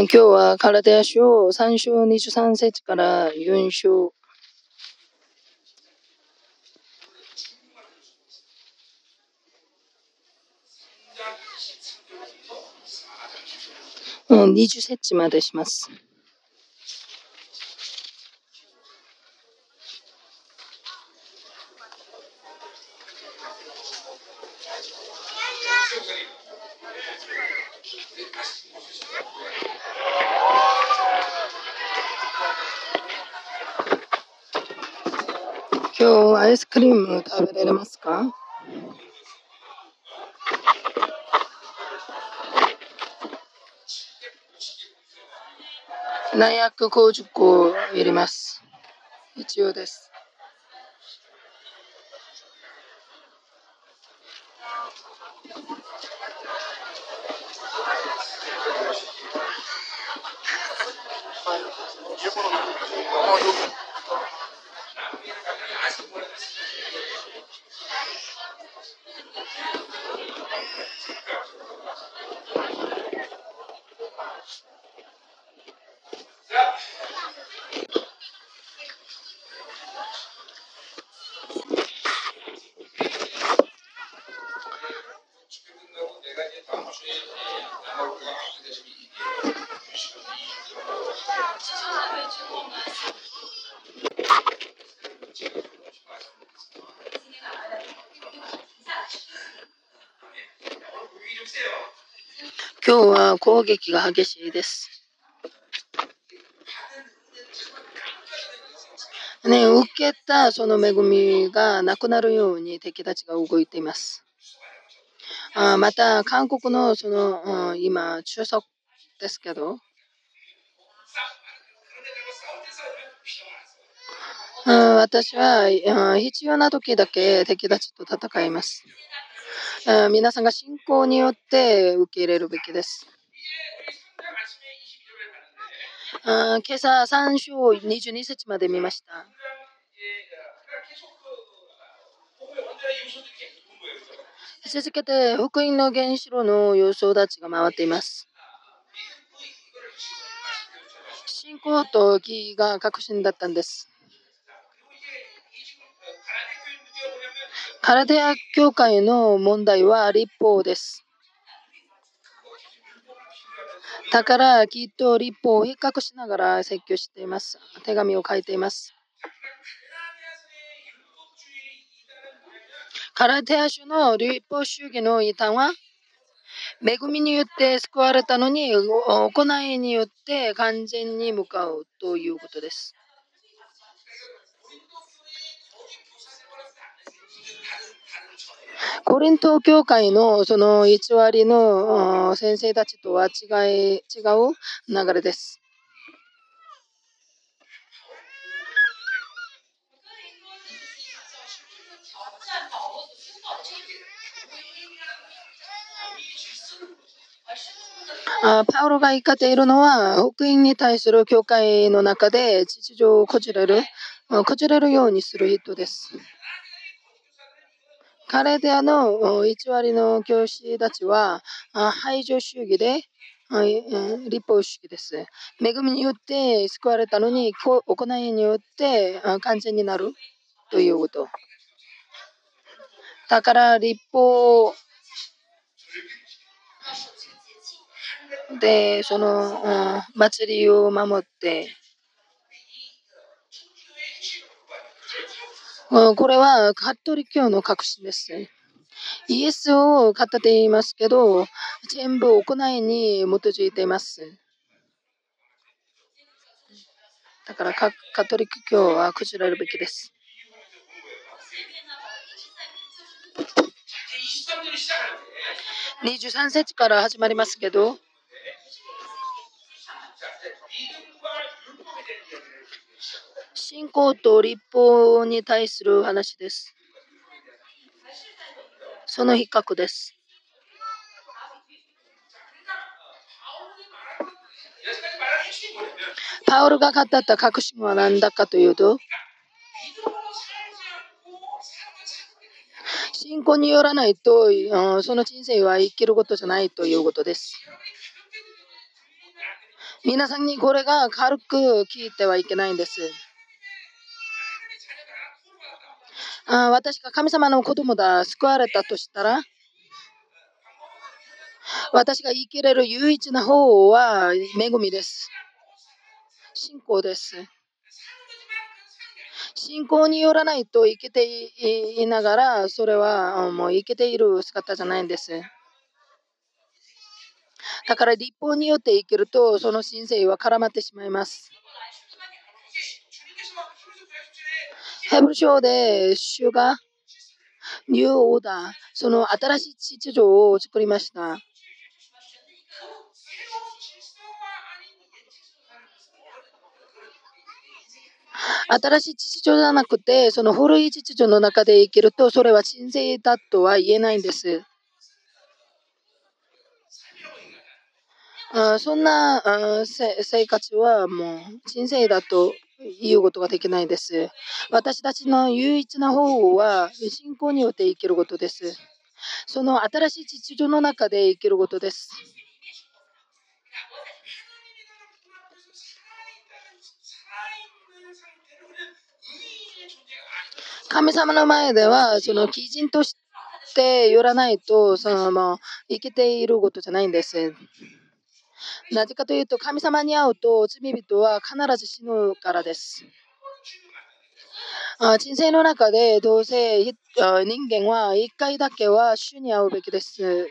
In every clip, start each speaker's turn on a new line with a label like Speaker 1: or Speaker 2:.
Speaker 1: 今日はカラテア書3章23節から4章。うん、20節までします。ム食べられますか？750個入れます。必要です。撃が激しいです。ね、受けたその恵みがなくなるように敵たちが動いています。あまた、韓国のその、うん、今、中足ですけど、うん、私は、うん、必要な時だけ敵たちと戦います。皆さんが信仰によって受け入れるべきです。今朝3章22節まで見ました。続けて福音の原子炉の予想たちが回っています。信仰と義が確信だったんです。カラデア教会の問題は立法です。だからきっと立法を比較しながら説教しています。手紙を書いています。カラテア州の立法主義の異端は恵みによって救われたのに行いによって完全に向かうということです。コリント教会のその偽りの先生たちとは違い違う流れです。パウロが言い方いるのは、福音に対する教会の中で秩序をこじれる、こじれるようにする人です。カレーデアの偽りの教師たちは排除主義で立法主義です。恵みによって救われたのに行いによって完全になるということ。だから立法でその祭りを守ってこれはカトリック教の革新です。イエスを語っていますけど、全部行いに基づいています。だからカトリック教は崩れるべきです。23節から始まりますけど、信仰と立法に対する話です。その比較です。パウルが語った確信は何だかというと、信仰によらないと、その人生は生きることじゃないということです。皆さんにこれが軽く聞いてはいけないんです。あ私が神様の子供だ、救われたとしたら、私が生きれる唯一な方は恵みです。信仰です。信仰によらないと生きていながら、それはもう生きている姿じゃないんです。だから立法によって生きると、その神聖は絡まってしまいます。ヘブル書で主がニューオーダー、その新しい秩序を作りました。新しい秩序じゃなくて、その古い秩序の中で生きると、それは神聖だとは言えないんです。あそんなあ生活はもう神聖だと言うことができないです。私たちの唯一な方法は信仰によって生きることです。その新しい秩序の中で生きることです。神様の前では、その基人として寄らないと、そのまあ、生きていることじゃないんです。なぜかというと、神様に会うと罪人は必ず死ぬからです。人生の中でどうせ人間は一回だけは主に会うべきです。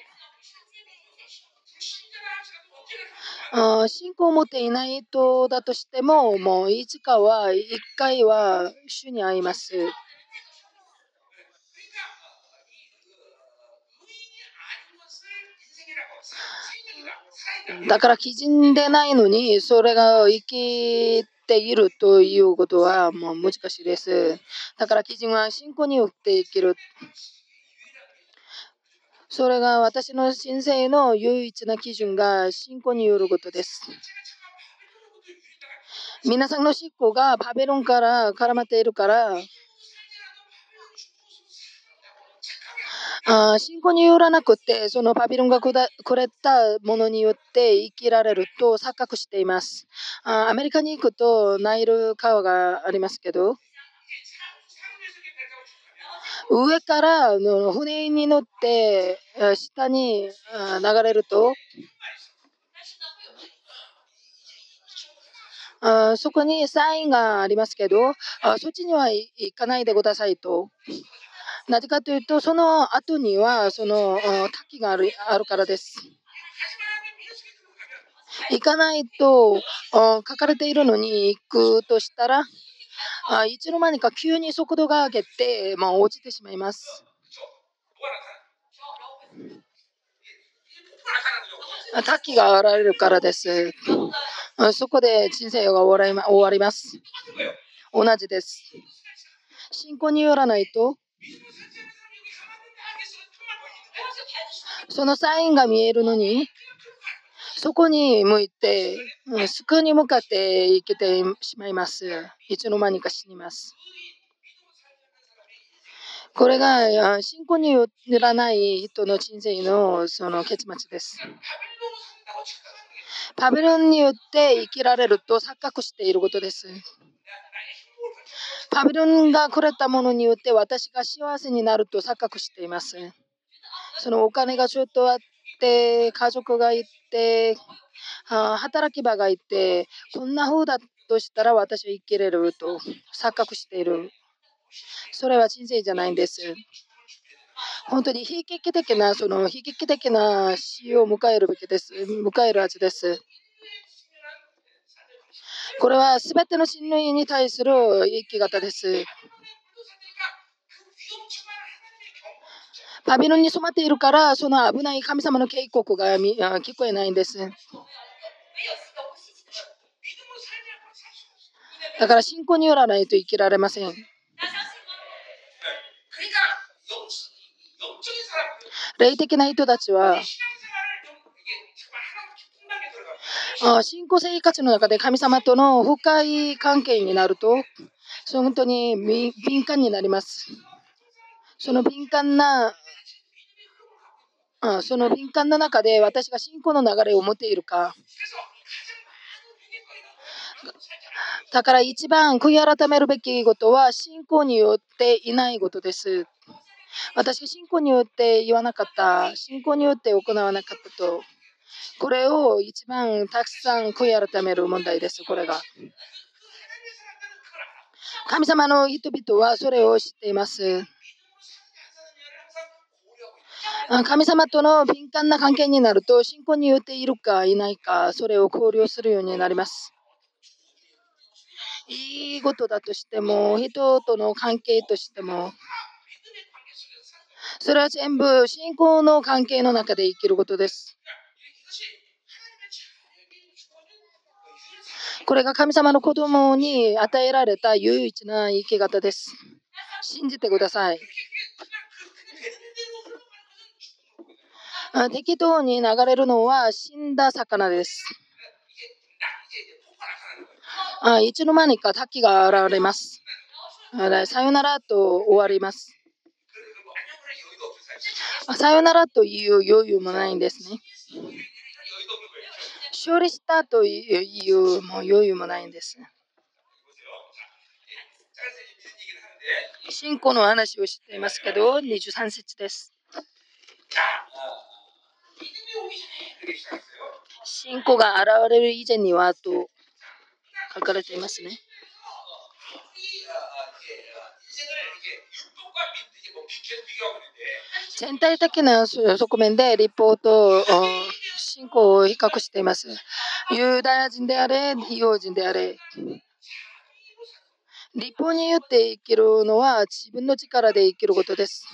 Speaker 1: 信仰を持っていない人だとしても、もういつかは一回は主に会います。だから基準でないのに、それが生きているということはもう難しいです。だから基準は信仰によって生きる。それが私の人生の唯一な基準が信仰によることです。皆さんの信仰がバベロンから絡まっているから、あ信仰によらなくて、そのパビロンがくれたものによって生きられると錯覚しています。あアメリカに行くとナイル川がありますけど、上からの船に乗って下に流れると、あそこにサインがありますけど、あそっちには行かないでくださいと。なぜかというと、その後にはその滝があるあるからです。行かないと書かれているのに行くとしたら、あいつの間にか急に速度が上げて、まあ、落ちてしまいます。滝が現れるからです。そこで人生が終わります。同じです。信仰によらないと、そのサインが見えるのに、そこに向いて、救いに向かって生きてしまいます。いつの間にか死にます。これが信仰によらない人の人生のその結末です。パビロンによって生きられると錯覚していることです。パビロンがくれたものによって私が幸せになると錯覚しています。そのお金がちょっとあって、家族がいて、働き場がいて、こんな風だとしたら私は生きれると錯覚している。それは人生じゃないんです。本当に悲劇的な、その悲劇的な死を迎えるべきです。迎えるはずです。これは全ての親類に対する生き方です。バビロンに染まっているから、その危ない神様の警告が聞こえないんです。だから信仰によらないと生きられません。霊的な人たちは、信仰生活の中で神様との深い関係になると、そ本当に敏感になります。その敏感なその敏感な中で私が信仰の流れを持っているか。だから一番悔い改めるべきことは信仰によっていないことです。私信仰によって言わなかった、信仰によって行わなかったと、これを一番たくさん悔い改める問題です、これが。神様の人々はそれを知っています。神様との敏感な関係になると、信仰によっているかいないか、それを考慮するようになります。いいことだとしても、人との関係としても、それは全部信仰の関係の中で生きることです。これが神様の子供に与えられた唯一な生き方です。信じてください。適当に流れるのは死んだ魚です。あいつの間にか滝が現れます。さよならと終わります。さよならという余裕もないんですね。勝利したというもう余裕もないんです。信仰の話をしていますけど、23節です。信仰が現れる以前にはと書かれていますね。全体的な側面で立法と信仰を比較しています。ユダヤ人であれ、異様人であれ。立法によって生きるのは自分の力で生きることです。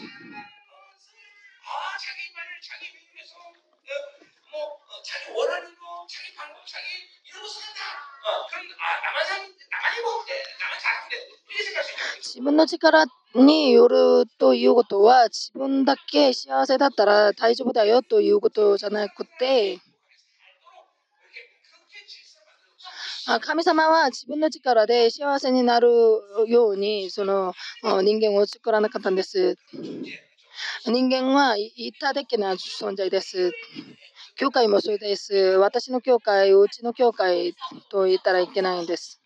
Speaker 1: 自分の力によるということは自分だけ幸せだったら大丈夫だよということじゃなくて神様は自分の力で幸せになるようにその人間を作らなかったんです。人間は一体的な存在です。教会もそうです。私の教会、うちの教会と言ったらいけないんです。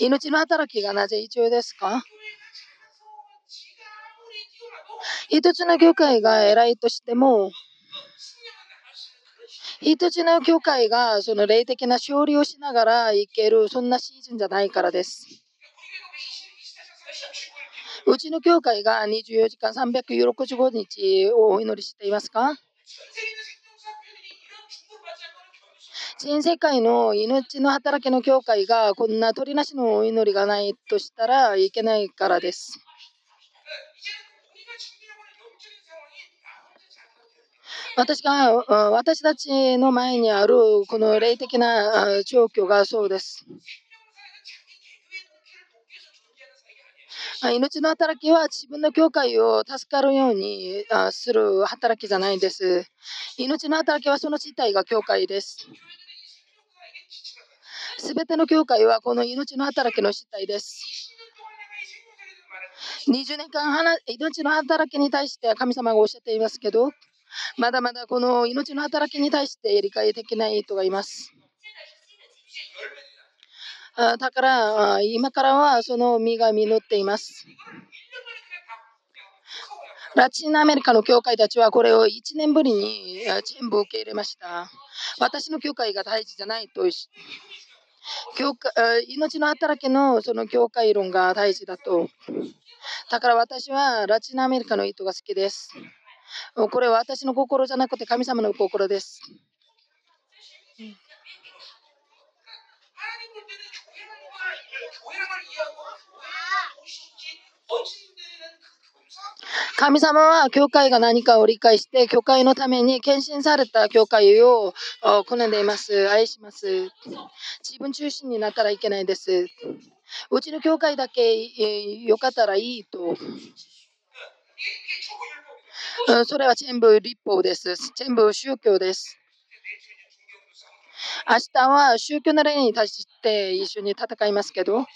Speaker 1: 命の働きがなぜ必要ですか？一つの教会が偉いとしても、一つの教会がその霊的な勝利をしながらいける、そんなシーズンじゃないからです。うちの教会が24時間365日をお祈りしていますか？全世界の命の働きの教会がこんな鳥なしのお祈りがないとしたらいけないからです。私が私たちの前にあるこの霊的な状況がそうです。命の働きは自分の教会を助かるようにする働きじゃないんです。命の働きはその自体が教会です。すべての教会はこの命の働きの主体です。20年間命の働きに対して神様がおっしゃっていますけど、まだまだこの命の働きに対して理解できない人がいます。だから今からはその実が実っています。ラチンアメリカの教会たちはこれを1年ぶりに全部受け入れました。私の教会が大事じゃないと教会命の働きのその教会論が大事だと。だから私はラチンアメリカの人が好きです。これは私の心じゃなくて神様の心です。神様は教会が何かを理解して、教会のために献身された教会を好んでいます。愛します。自分中心になったらいけないです。うちの教会だけよかったらいいと。それは全部立法です。全部宗教です。明日は宗教の例に対して一緒に戦いますけど、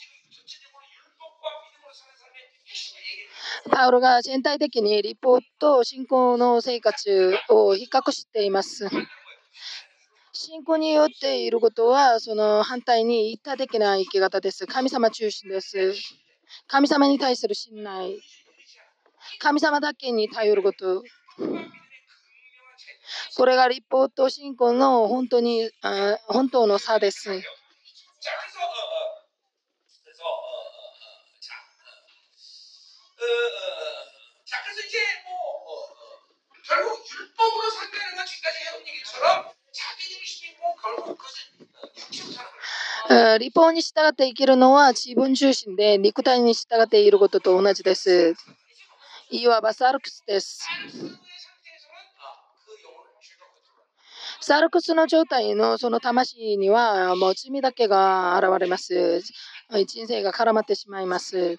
Speaker 1: パウロが全体的に立法と信仰の生活を比較しています。信仰によっていることは、その反対に一体的な生き方です。神様中心です。神様に対する信頼。神様だけに頼ること。これが立法と信仰の本当にあ本当の差です。立法に従って生きるのは自分中心で肉体に従っていることと同じです。いわばサルクスです。サルクスの状態のその魂にはもう罪だけが現れます。人生が絡まってしまいます。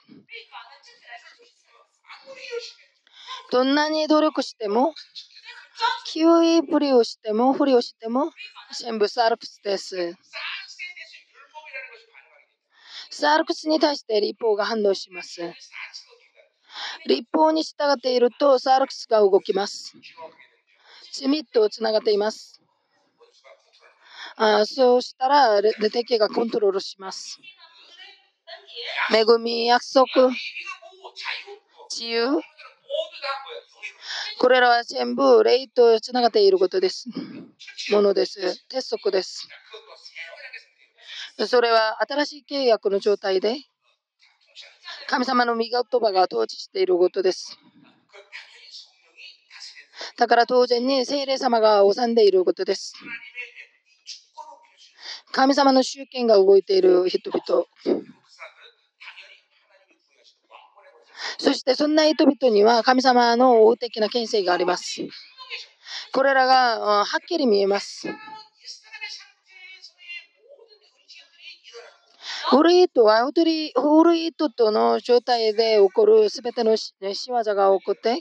Speaker 1: どんなに努力しても、キウイぶりをしても、ふりをしても、全部サルクスです。サルクスに対して立法が反応します。立法に従っているとサルクスが動きます。罪とつながっています。あそうしたら、レテケがコントロールします。恵み、約束、自由。これらは全部霊とつながっていることです。ものです。鉄則です。それは新しい契約の状態で神様の御言葉が統治していることです。だから当然に聖霊様が治んでいることです。神様の集権が動いている人々。そしてそんな人々には神様の王的な権勢があります。これらがはっきり見えます。古い人は古い人との状態で起こるすべての仕業が起こって、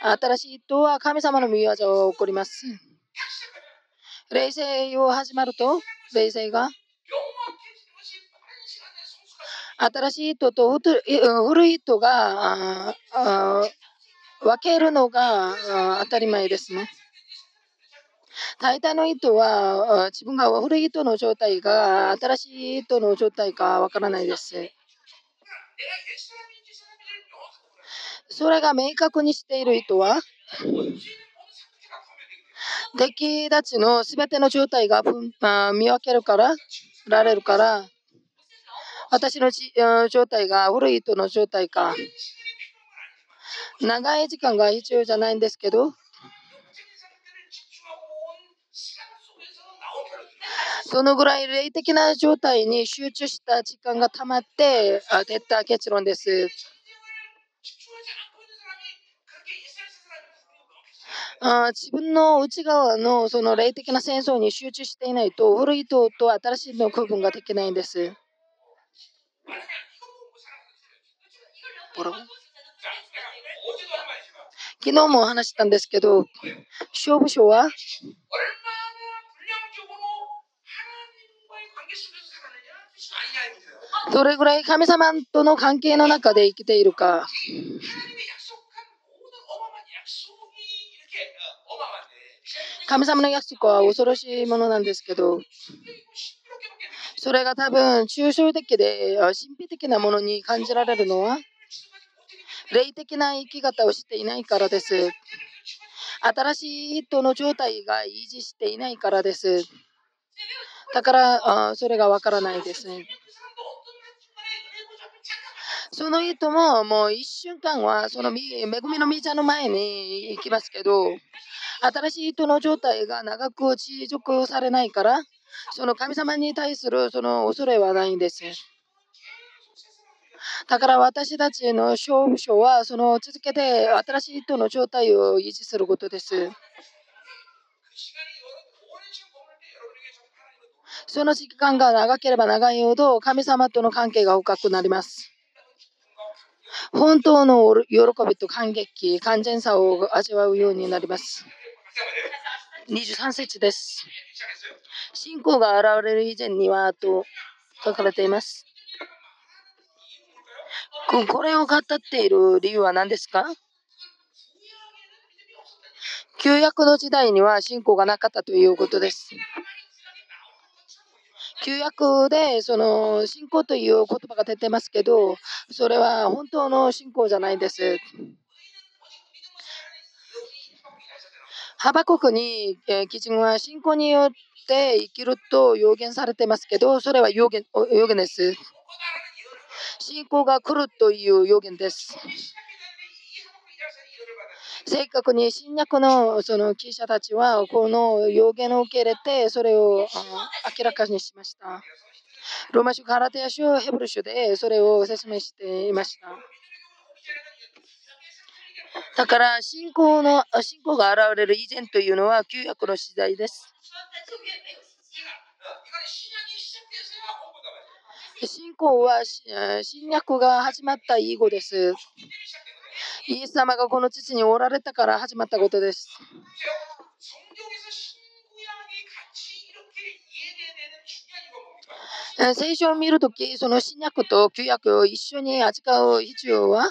Speaker 1: 新しい人は神様の見業が起こります。霊性を始まると、霊性が新しい人と古い人が分けるのが当たり前ですね。大体の人は自分が古い人の状態が新しい人の状態かわからないです。それが明確にしている人は敵たちのすべての状態が見分けるからられるから私の状態が古い人の状態か長い時間が必要じゃないんですけどそのぐらい霊的な状態に集中した時間がたまって出た結論です。あ自分の内側のその霊的な戦争に集中していないと古い人と新しいの区分ができないんです。昨日も話したんですけど、勝負書は？どれぐらい神様との関係の中で生きているか。神様の約束は恐ろしいものなんですけど、それが多分抽象的で神秘的なものに感じられるのは、霊的な生き方をしていないからです。新しい人の状態が維持していないからです。だからそれがわからないですね。その人ももう一瞬間はその恵みの御茶の前に行きますけど、新しい人の状態が長く持続されないから、その神様に対するその恐れはないんです。だから私たちの勝負書はその続けて新しい人の状態を維持することです。その時間が長ければ長いほど神様との関係が深くなります。本当の喜びと感激、完全さを味わうようになります。23節です。信仰が現れる以前にはと書かれています。これを語っている理由は何ですか？旧約の時代には信仰がなかったということです。旧約でその信仰という言葉が出てますけど、それは本当の信仰じゃないです。ハバ国に、え基準は信仰によって生きると予言されてますけど、それは予言予言です。信仰が来るという予言です。正確に新約のその記者たちはこの予言を受け入れてそれを明らかにしました。ローマ書、カラテヤ書、ヘブル書でそれを説明していました。だから信仰の信仰が現れる以前というのは旧約の時代です。信仰は新約が始まった以後です。イエス様がこの父におられたから始まったことです。聖書を見るとき、その新約と旧約を一緒に扱う必要は？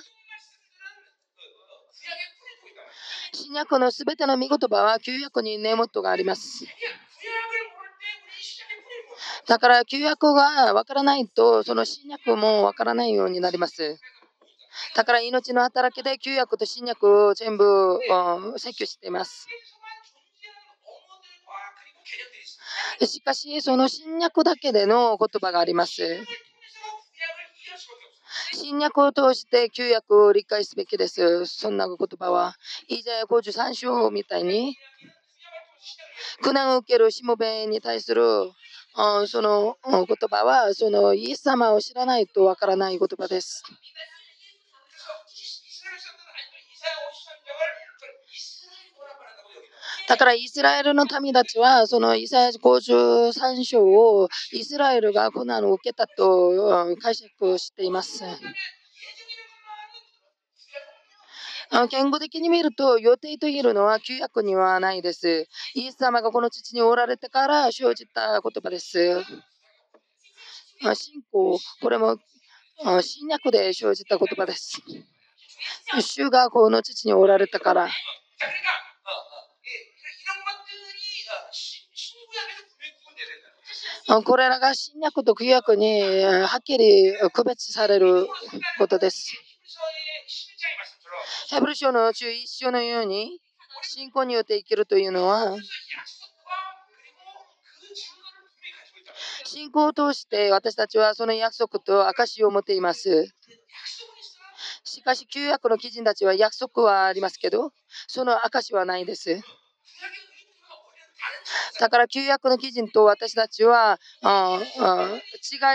Speaker 1: 新約のすべての見言葉は旧約に根元があります。だから旧約がわからないと、その新約もわからないようになります。だから命の働きで旧約と新約を全部説教しています。しかし、その新約だけでの言葉があります。侵略を通して旧約を理解すべきです。そんな言葉は。イザヤ53章みたいに、苦難を受けるしもべに対するその言葉は、そのイエス様を知らないとわからない言葉です。だからイスラエルの民たちは、そのイサヤ53章をイスラエルが苦難を受けたと解釈しています。言語的に見ると予定というのは旧約にはないです。イエス様がこの土におられてから生じた言葉です。信仰、これも新約で生じた言葉です。主がこの土におられたから。これらが新約と旧約にはっきり区別されることです。ヘブル書の11章のように信仰によって生きるというのは信仰を通して私たちはその約束と証を持っています。しかし、旧約の基人たちは約束はありますけど、その証はないです。だから旧約の基人と私たちはああ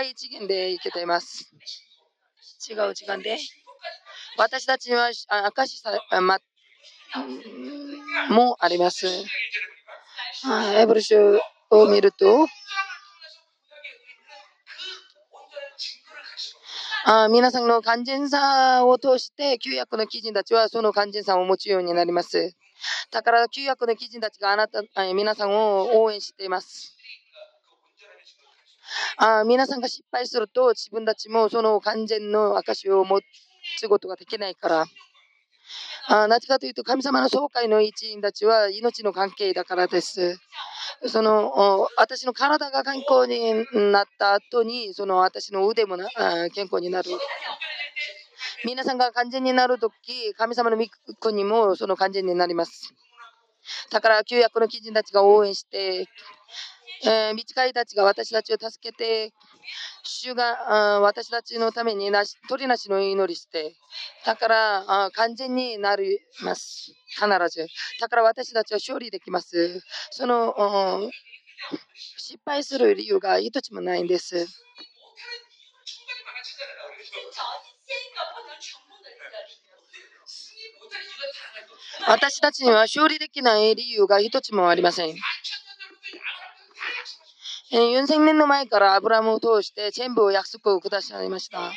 Speaker 1: 違い次元で生きています。違う時間で？私たちは証さ、ま、もあります。エブル書を見ると、あ皆さんの完全さを通して旧約の基人たちはその完全さを持つようになります。だから旧約の基人たちがあなた皆さんを応援しています。あ皆さんが失敗すると自分たちもその完全の証を持つことができないから。あなぜかというと神様の総会の一員たちは命の関係だからです。その私の体が健康になった後にその私の腕も健康になる。皆さんが完全になるとき、神様の御国もその完全になります。だから旧約の基人たちが応援して、えー、道いたちが私たちを助けて、主が私たちのためになし鳥なしの祈りして、だから完全になります。必ず。だから私たちは勝利できます。その失敗する理由が一つもないんです。私たちには勝利できない理由が一つもありません。4000年の前からアブラムを通して全部約束を下されました。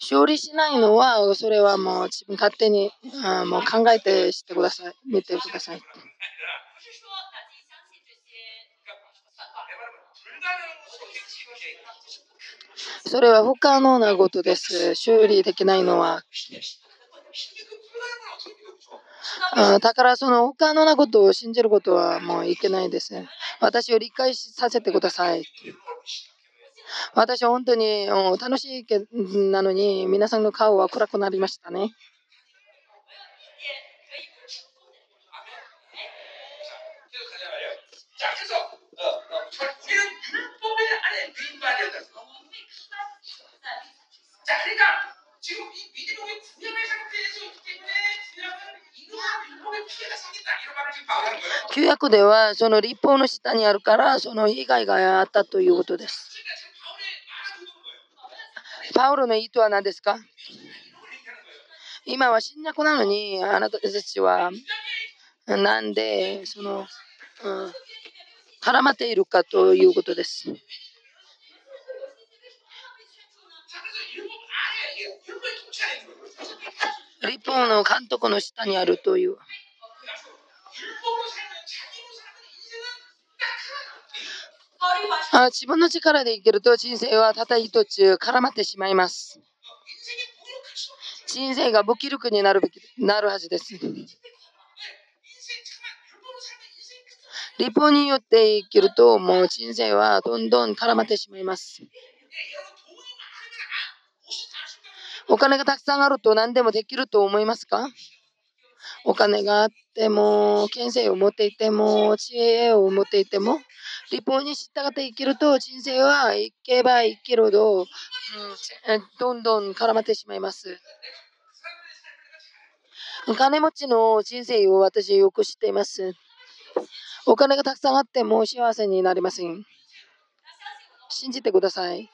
Speaker 1: 勝利しないのは、それはもう自分勝手にあもう考えてしてください。見てください。それは不可能なことです。修理できないのは。あだからその他のなことを信じることはもういけないです。私を理解させてください。私は本当に楽しいけなのに皆さんの顔は暗くなりましたね。旧約ではその立法の下にあるからその被害があったということです。パウロの意図は何ですか？今は侵略なのにあなたたちはなんでその、うん、絡まっているかということです。立法の監督の下にあるという。自分の力で生きると人生はたた一つ絡まってしまいます。人生が無気力になるべきなるはずです。立法によって生きるともう人生はどんどん絡まってしまいます。お金がたくさんあると何でもできると思いますか？お金があっても、権勢を持っていても、知恵を持っていても、立法に従って生きると人生は生けば生きるほど、うん、どんどん絡まってしまいます。金持ちの人生を私よく知っています。お金がたくさんあっても幸せになりません。信じてください。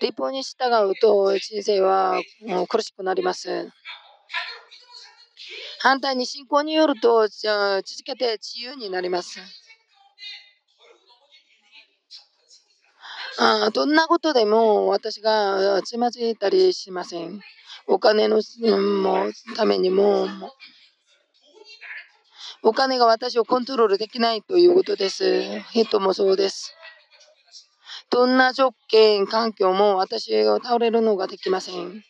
Speaker 1: 立法に従うと人生は苦しくなります。反対に信仰によると続けて自由になります。あどんなことでも私がつまずいたりしません。お金のもためにも、お金が私をコントロールできないということです。人もそうです。どんな条件、環境も私を倒れるのができません。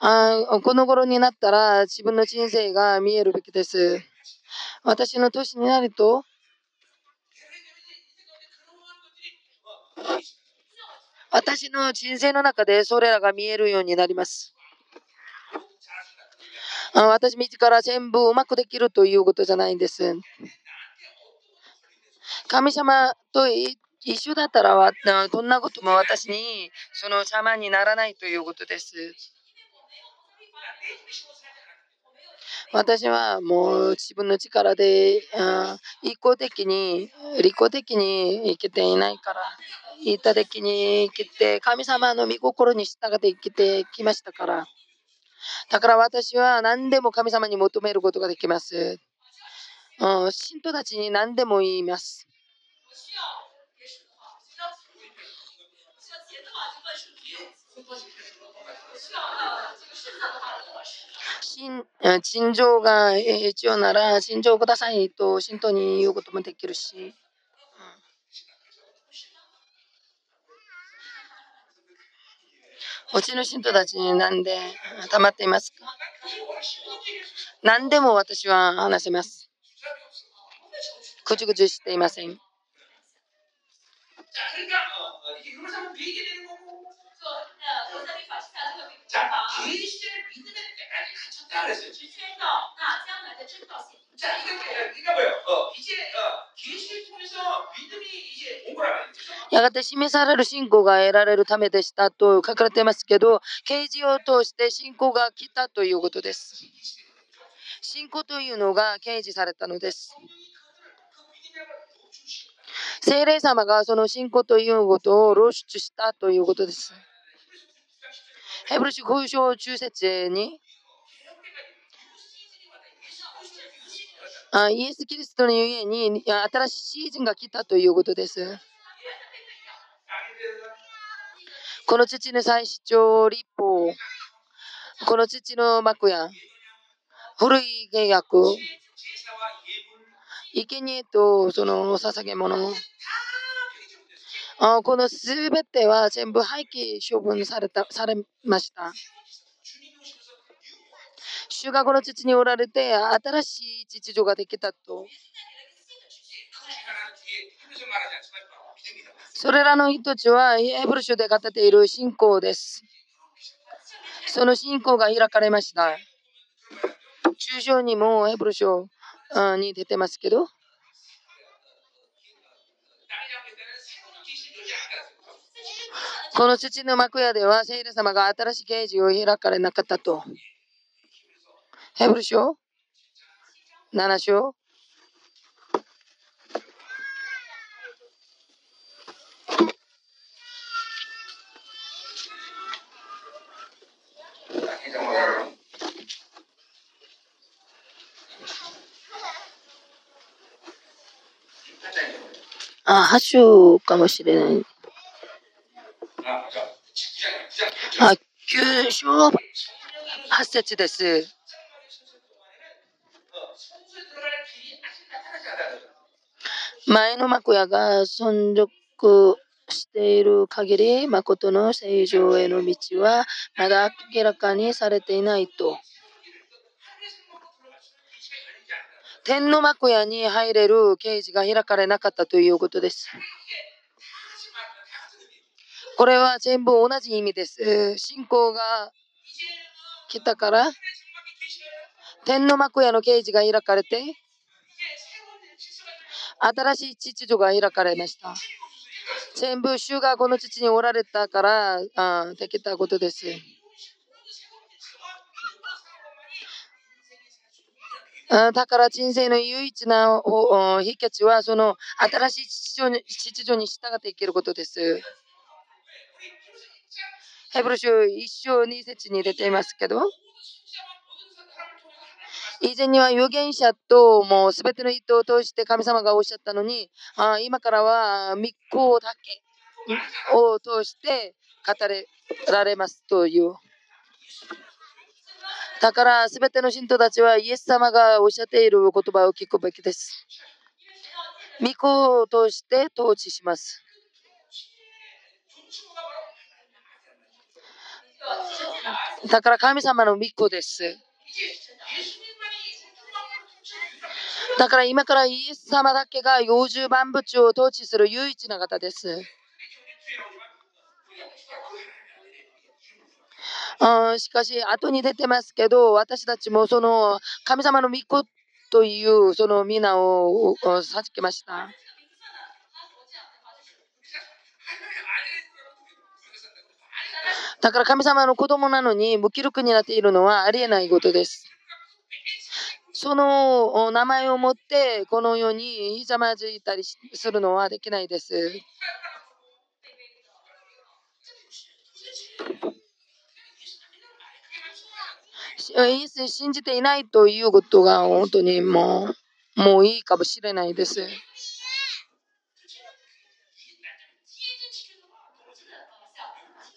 Speaker 1: あこの頃になったら自分の人生が見えるべきです。私の年になると、私の人生の中でそれらが見えるようになります。あ私自ら全部うまくできるということじゃないんです。神様と一緒だったらどんなことも私にその邪魔にならないということです。私はもう自分の力で一方的に利己的に生きていないから一方的に生きて神様の御心に従って生きてきましたからだから私は何でも神様に求めることができます。うん、信徒たちに何でも言います。陳情が必要なら陳情くださいと信徒に言うこともできるし。うちの信徒たちになんで溜まっていますか？何でも私は話せます。ぐちぐちしていません。やがて示される信仰が得られるためでしたと書かれていますけど、啓示を通して信仰が来たということです。信仰というのが掲示されたのです。聖霊様がその信仰ということを露出したということです。ヘブル書5章中節にあイエス・キリストのゆえに新しいシーズンが来たということです。この父の最主張立法、この父の幕や、古い契約、生贄とその捧げ物、あこのすべては全部廃棄処分されたされました。主がこの土におられて新しい秩序ができたと。それらの人たちはヘブル書で語っている信仰です。その信仰が開かれました。中小にもヘブル書に出てますけど、この土の幕屋ではセイル様が新しいゲージを開かれなかったと。ヘブル書 ?7 章？あ、8章かもしれない。あ、9章8節です。前の幕屋が存続している限り、誠の正常への道はまだ明らかにされていないと。天の幕屋に入れる刑事が開かれなかったということです。これは全部同じ意味です。信仰が来たから、天の幕屋の刑事が開かれて、新しい秩序が開かれました。全部主がこの父におられたからあできたことです。だから人生の唯一な秘訣はその新しい秩序に従っていけることです。ヘブル書一章二節に出ていますけど、以前には預言者ともう全ての意図を通して神様がおっしゃったのに、あ今からは密航だけを通して語られますという。だから全ての信徒たちはイエス様がおっしゃっている言葉を聞くべきです。御子を通して統治します。だから神様の御子です。だから今からイエス様だけが幼獣万物を統治する唯一な方です。しかし、後に出てますけど、私たちもその神様の御子というその皆を授けました。だから神様の子供なのに無気力になっているのはありえないことです。その名前を持ってこの世にひざまずいたりするのはできないです。イエス信じていないということが本当にもうもういいかもしれないです。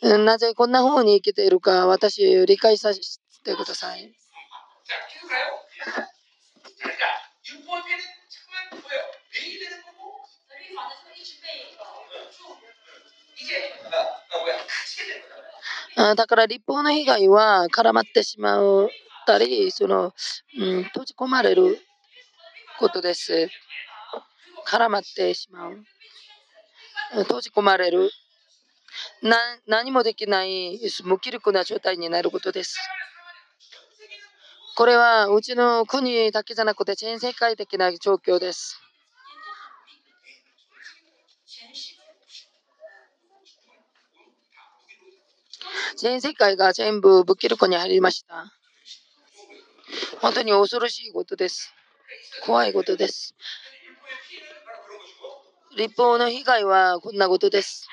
Speaker 1: なぜこんな風に生きているか私理解させてください。だから立法の被害は絡まってしまったり、その、うん、閉じ込まれることです。絡まってしまう。閉じ込まれる。な何もできない無気力な状態になることです。これはうちの国だけじゃなくて全世界的な状況です。全世界が全部武器力に入りました。本当に恐ろしいことです。怖いことです。立法の被害はこんなことです。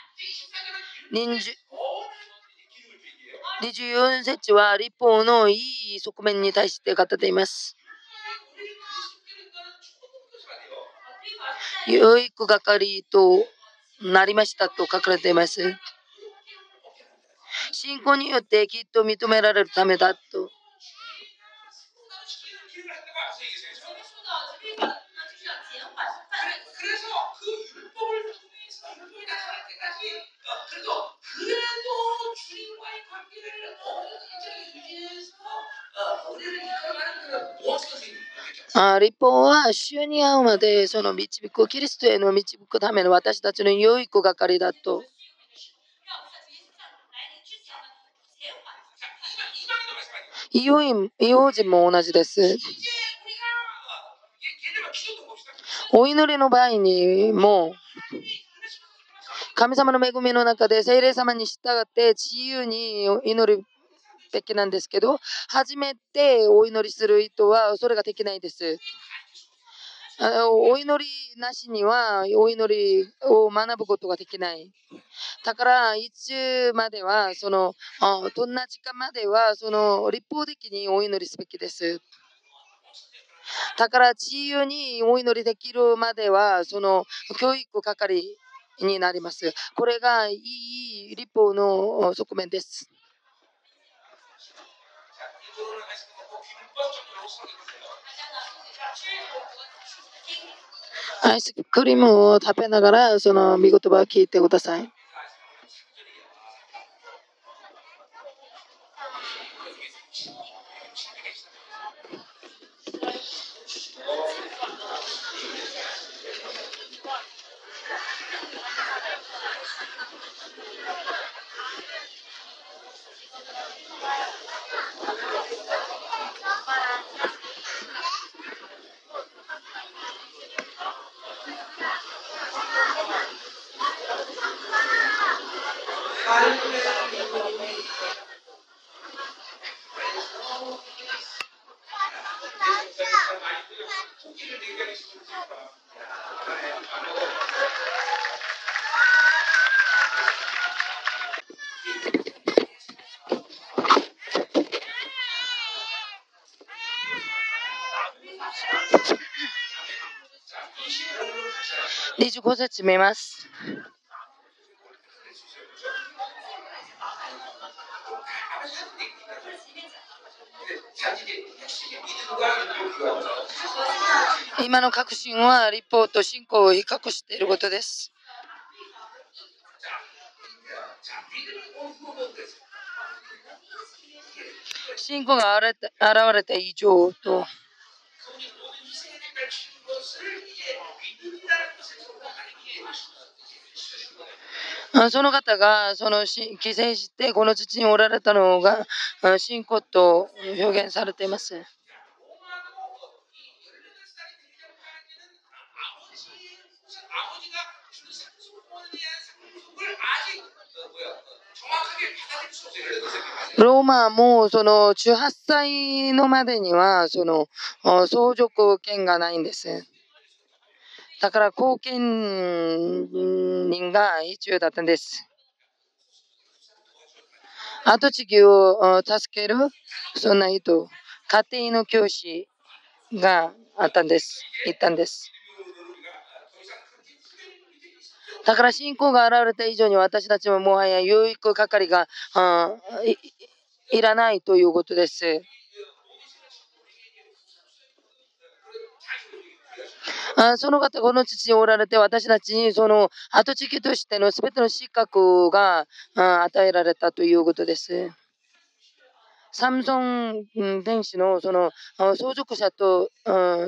Speaker 1: 24節は立法のいい側面に対して語っています。養育係となりましたと書かれています。信仰によってきっと認められるためだと。あ立法は主に会うまでその導く、キリストへの導くための私たちの良い子係だと。異様人も同じです。お祈りの場合にも、神様の恵みの中で精霊様に従って自由に祈るべきなんですけど、初めてお祈りする人はそれができないです。お祈りなしにはお祈りを学ぶことができない。だから、いつまでは、その、どんな時間までは、その、立法的にお祈りすべきです。だから、自由にお祈りできるまでは、その、教育係になります。これがいい立法の側面です。アイスクリームを食べながらその見言葉を聞いてください。25節見ます。今の確信は立法と信仰を比較していることです。信仰が現れた以上とその方がその帰省してこの土におられたのが信仰と表現されています。ローマもその18歳のまでにはその相続権がないんです。だから後見人が必要だったんです。後継ぎを助けるそんな人、家庭の教師があったんです。言ったんです。だから信仰が現れた以上に私たちももはや養育係がいらないということです。あその方、この父におられて、私たちにその後継ぎとしての全ての資格が与えられたということです。サムソン天使のその相続者と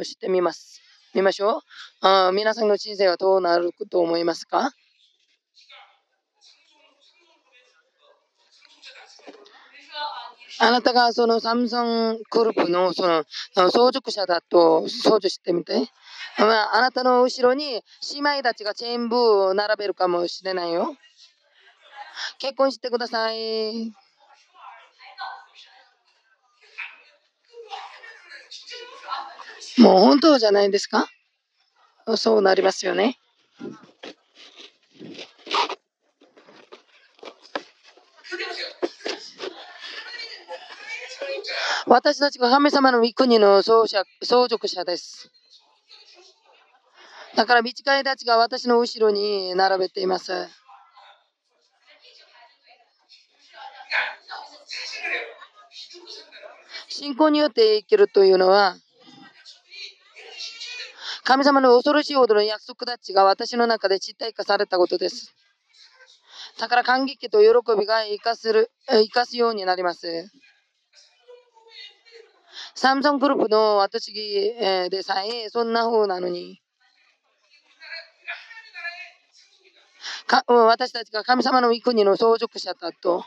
Speaker 1: してみます。見ましょう。あ皆さんの人生はどうなると思いますか？あなたがそのサムソングループのその相続者だと想像してみて。まあ、あなたの後ろに姉妹たちが全部並べるかもしれないよ。結婚してください。もう本当じゃないですか？そうなりますよね。私たちが神様の御国の相続者です。だから短いたちが私の後ろに並べています。信仰によって生きるというのは、神様の恐ろしいほどの約束たちが私の中で実体化されたことです。だから感激と喜びが生かする生かすようになります。サムソングループの後継ぎでさえそんな風なのに。か私たちが神様の御国の相続者だと。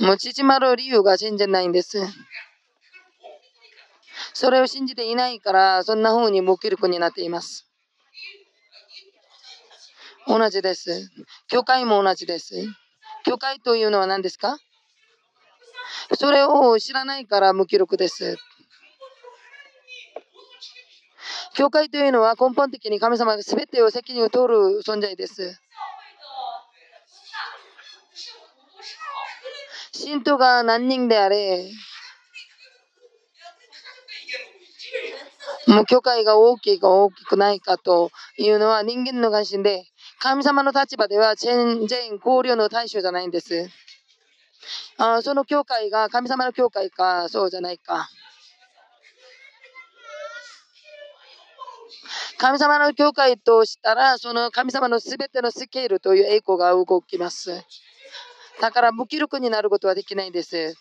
Speaker 1: もう縮まる理由が全然ないんです。それを信じていないから、そんな風に無気力になっています。同じです。教会も同じです。教会というのは何ですか？それを知らないから無気力です。教会というのは根本的に神様が全てを責任を取る存在です。信徒が何人であれ、もう教会が大きいか大きくないかというのは人間の関心で、神様の立場では全然考慮の対象じゃないんです。あその教会が神様の教会か、そうじゃないか。神様の教会としたら、その神様のすべてのスケールという栄光が動きます。だから無気力になることはできないです。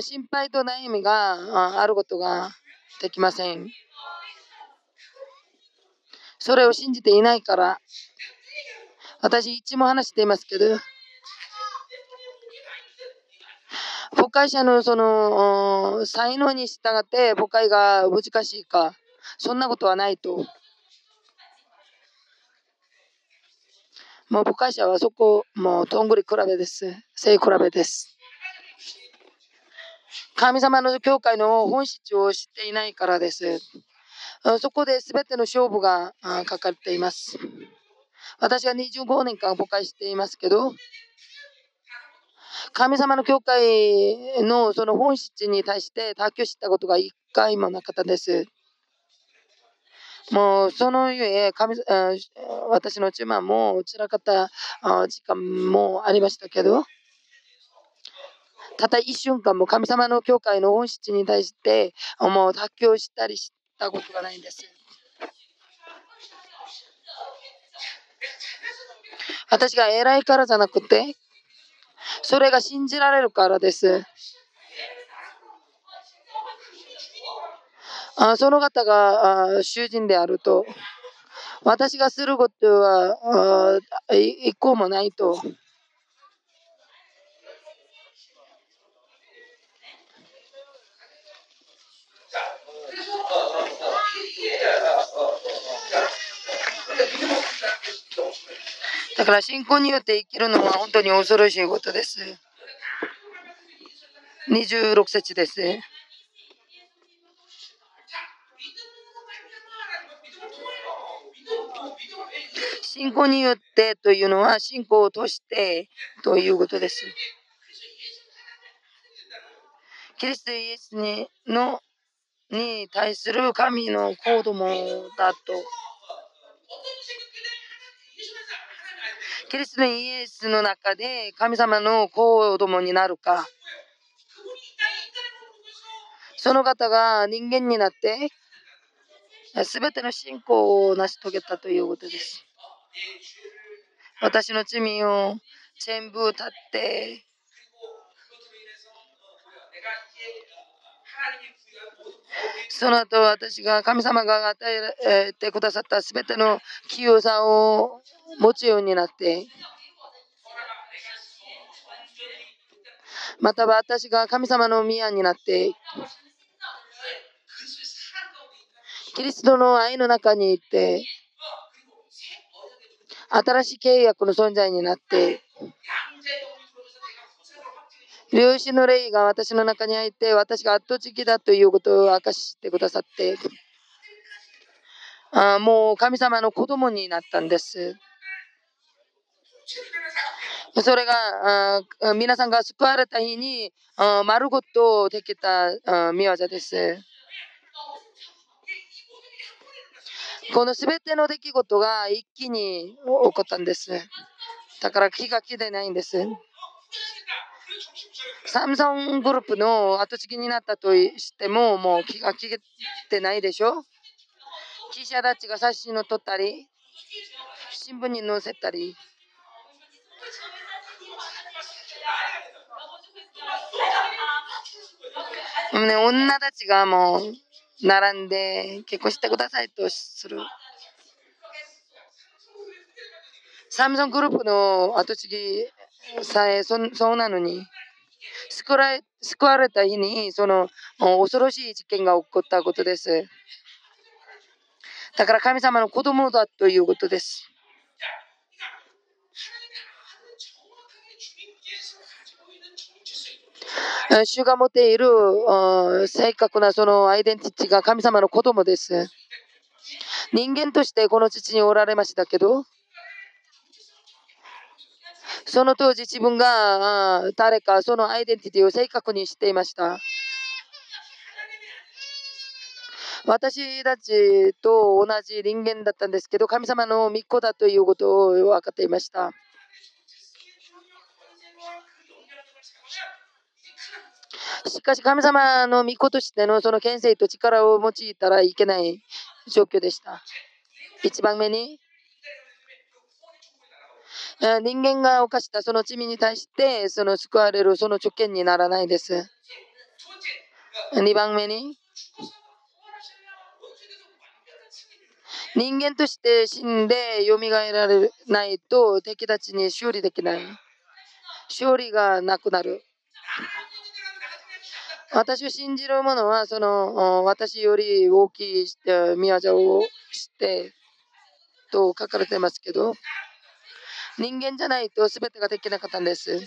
Speaker 1: 心配と悩みがあることができません。それを信じていないから、私いつも話していますけど、牧会者のその才能に従って牧会が難しいか、そんなことはないと。もう牧会者はそこ、もうどんぐり比べです。背比べです。神様の教会の本質を知っていないからです。そこで全ての勝負がかかっています。私は25年間牧会していますけど、神様の教会のその本質に対して妥協したことが一回もなかったです。もうそのゆえ神私の妻も辛かった時間もありましたけど、たった一瞬間も神様の教会の本質に対してもう妥協したりしたことがないんです。私が偉いからじゃなくて、それが信じられるからです。あその方があ囚人であると、私がすることは一個もないと。だから信仰によって生きるのは本当に恐ろしいことです。26節です。信仰によってというのは信仰を通してということです。キリストイエスにのに対する神の子供だと。キリストのイエスの中で神様の子供になるか、その方が人間になって、すべての信仰を成し遂げたということです。私の罪を全部立って、その後私が神様が与えてくださったすべての器用さを持つようになって、または私が神様の宮になって、キリストの愛の中にいて、新しい契約の存在になって、量子の霊が私の中に入って、私が圧倒的だということを明かしてくださって、あもう神様の子供になったんです。それがあ皆さんが救われた日に丸ごとできた見業です。この全ての出来事が一気に起こったんです。だから気が気でないんです。サムソングループの後継ぎになったとしても、もう気が利いてないでしょ記者たちが写真を撮ったり、新聞に載せたり。ね、女たちがもう並んで結婚してくださいとする。サムソングループの後継ぎさえそそうなのに救われ救われた日にその恐ろしい事件が起こったことです。だから神様の子供だということです。主が持っている正確なそのアイデンティティが神様の子供です。人間としてこの父におられましたけど、その当時自分が誰かそのアイデンティティを正確にしていました。私たちと同じ人間だったんですけど、神様の御子だということを分かっていました。しかし神様の御子としてのその権勢と力を用いたらいけない状況でした。一番目に、人間が犯したその罪に対してその救われるその直見にならないです。2番目に、人間として死んで蘇られないと敵たちに勝利できない。勝利がなくなる。私を信じる者はその私より大きい宮業をしてと書かれてますけど人間じゃないと全てができなかったんです。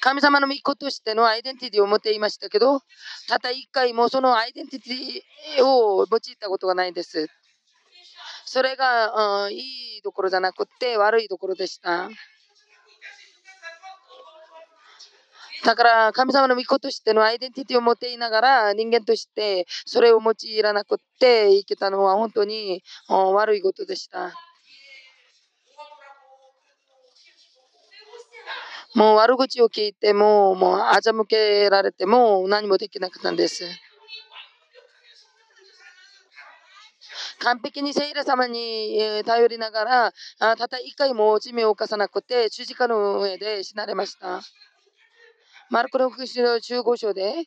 Speaker 1: 神様の御子としてのアイデンティティを持っていましたけどたった一回もそのアイデンティティを用いたことがないんです。それが、うん、いいところじゃなくて悪いところでした。だから神様の御子としてのアイデンティティを持っていながら人間としてそれを用いらなくて生きたのは本当に悪いことでした。もう悪口を聞いても、もう欺けられても何もできなかったんです。完璧に聖霊様に頼りながら、たった一回も罪を犯さなくて、十字架の上で死なれました。マルコの福祉の15章で、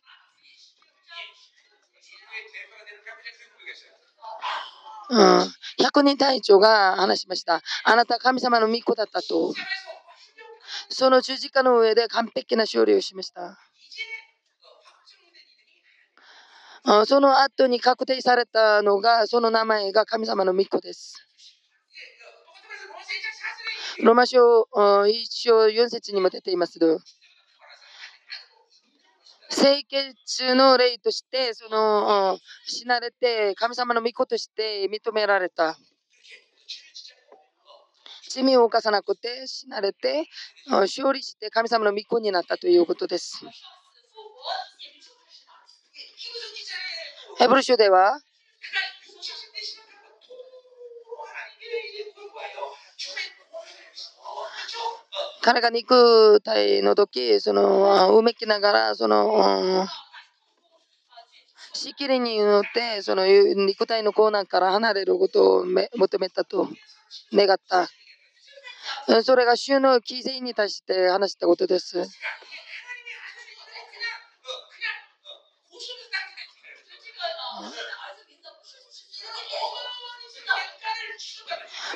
Speaker 1: うん、100人隊長が話しました。あなた神様の御子だったと。その十字架の上で完璧な勝利をしました。その後に確定されたのが、その名前が神様の御子です。ロマ書1章4節にも出ています。清潔の霊として、その、死なれて、神様の御子として認められた。罪を犯さなくて、死なれて、勝利して神様の御子になったということです。ヘブル書では、彼が肉体の時、その、うめきながら、その、しきりによって、その肉体のコーナーから離れることを求めたと願った。それが主の犠牲に対して話したことです。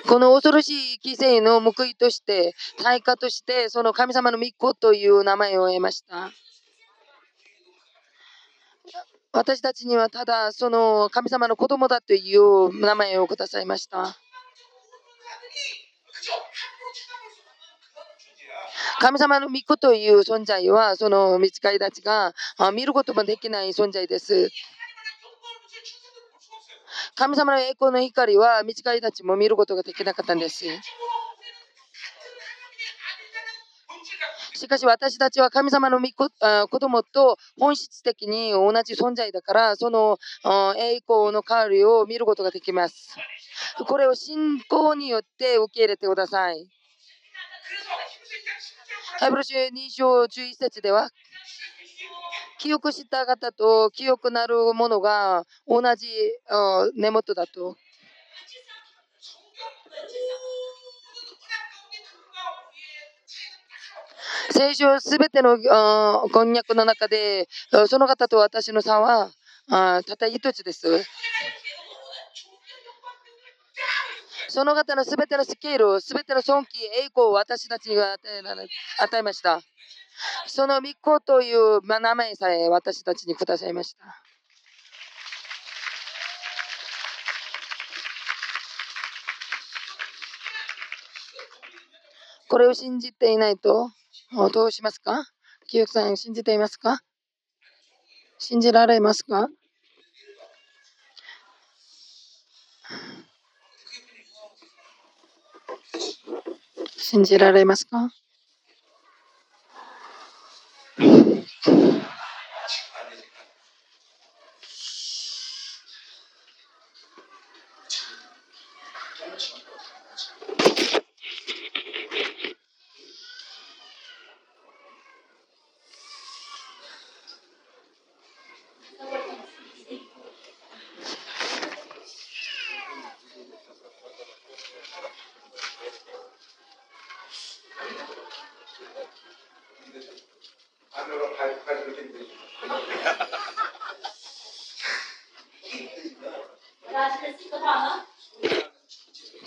Speaker 1: この恐ろしい犠牲の報いとして、対価として、その神様の御子という名前を得ました。私たちにはただその神様の子供だという名前をくださいました。神様の御子という存在は、その見つかりたちが見ることもできない存在です。神様の栄光の光は見つかりたちも見ることができなかったんです。しかし私たちは神様の御子子供と本質的に同じ存在だから、その栄光の香りを見ることができます。これを信仰によって受け入れてください。ハイブル書2章11節では、記憶した方と記憶なるものが同じ根元だと。聖書すべてのこんにゃくの中で、その方と私の差は、たった一つです。その方のすべてのスケール、すべての尊敬、栄光を私たちに与えました。その御子という名前さえ私たちにくださいました。これを信じていないと、どうしますか？清さん、信じていますか？信じられますか？信じられますか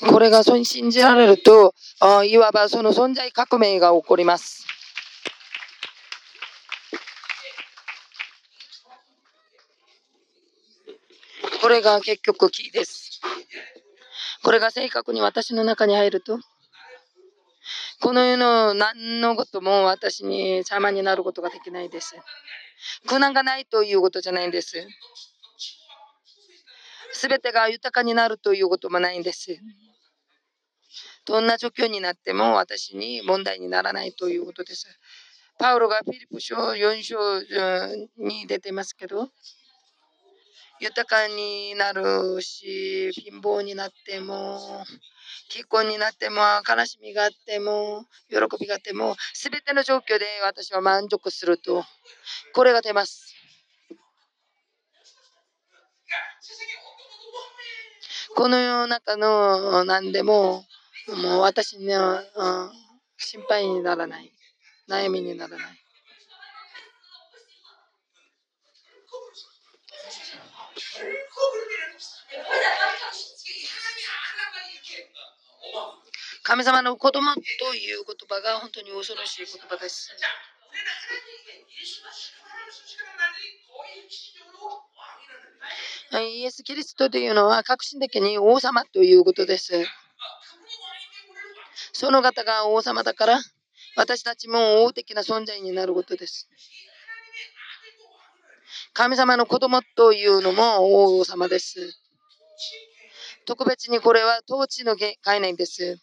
Speaker 1: これが信じられると、いわばその存在革命が起こります。これが結局キーです。これが正確に私の中に入ると、この世の何のことも私に邪魔になることができないです。苦難がないということじゃないんです。すべてが豊かになるということもないんです。どんな状況になっても私に問題にならないということです。パウロがフィリップ書4章に出てますけど、豊かになるし、貧乏になっても、結婚になっても、悲しみがあっても、喜びがあっても、すべての状況で私は満足すると、これが出ます。この世の中の何でも、もう私には、うん、心配にならない。悩みにならない。神様の子供という言葉が本当に恐ろしい言葉です。イエス・キリストというのは革新的に王様ということです。その方が王様だから私たちも王的な存在になることです。神様の子供というのも王様です。特別にこれは統治の概念です。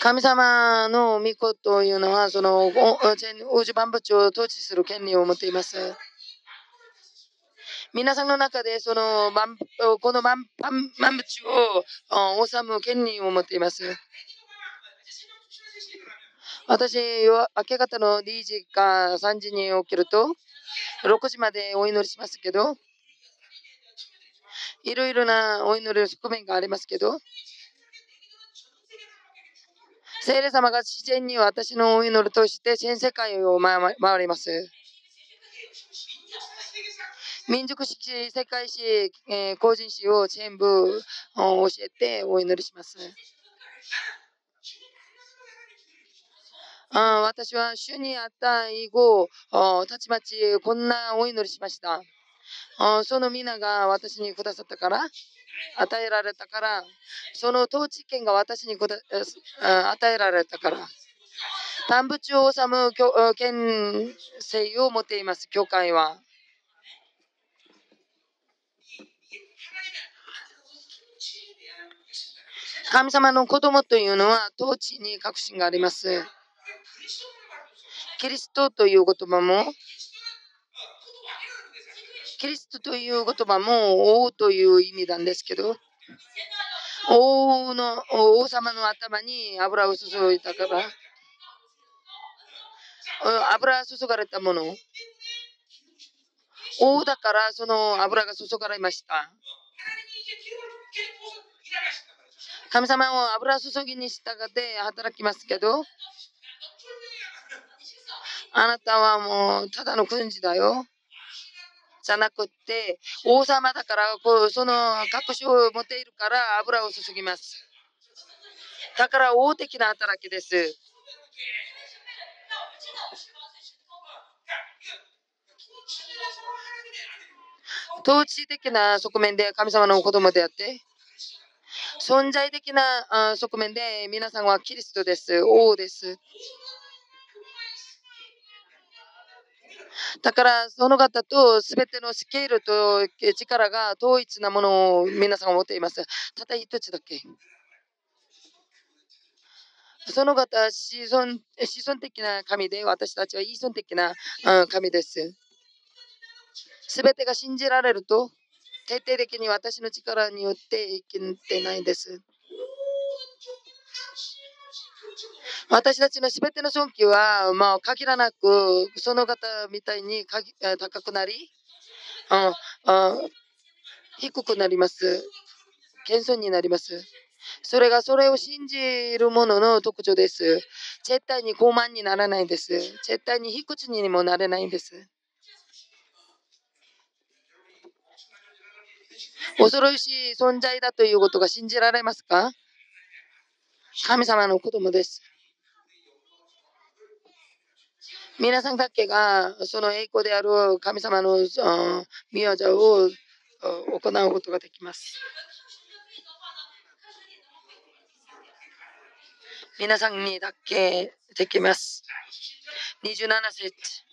Speaker 1: 神様の御子というのは、その宇宙万物を統治する権利を持っています。皆さんの中でそのこの万万物を治む権利を持っています。私は明け方の2時か3時に起きると6時までお祈りしますけどいろいろなお祈りの側面がありますけど聖霊様が自然に私のお祈りとして全世界を回ります。民族史、世界史、えー、個人史を全部教えてお祈りします。あ私は主にあった以後、たちまちこんなお祈りしました。その皆が私にくださったから、与えられたから、その統治権が私に与えられたから、単物を治む権勢を持っています、教会は。神様の子供というのは統治に確信があります。キリストという言葉もキリストという言葉も王という意味なんですけど、王の王様の頭に油を注いだから、油注がれたもの、王だからその油が注がれました。神様を油注ぎに従って働きますけど、あなたはもうただの軍事だよ。じゃなくて、王様だから、こうその隠しを持っているから油を注ぎます。だから王的な働きです。統治的な側面で神様の子供であって、存在的な側面で皆さんはキリストです。王です。だからその方と全てのスケールと力が統一なものを皆さんが持っています。ただ一つだけ。その方は子孫子孫的な神で私たちは依存的な神です。すべてが信じられると徹底的に私の力によって生きてないです。私たちのすべての尊敬は、まあ、限らなく、その方みたいに高くなり、ああ低くなります。謙遜になります。それがそれを信じる者の特徴です。絶対に傲慢にならないんです。絶対に卑屈にもなれないんです。恐ろしい存在だということが信じられますか？神様の子供です。皆さんだけがその栄光である神様の御業を行うことができます。皆さんにだけできます。27節。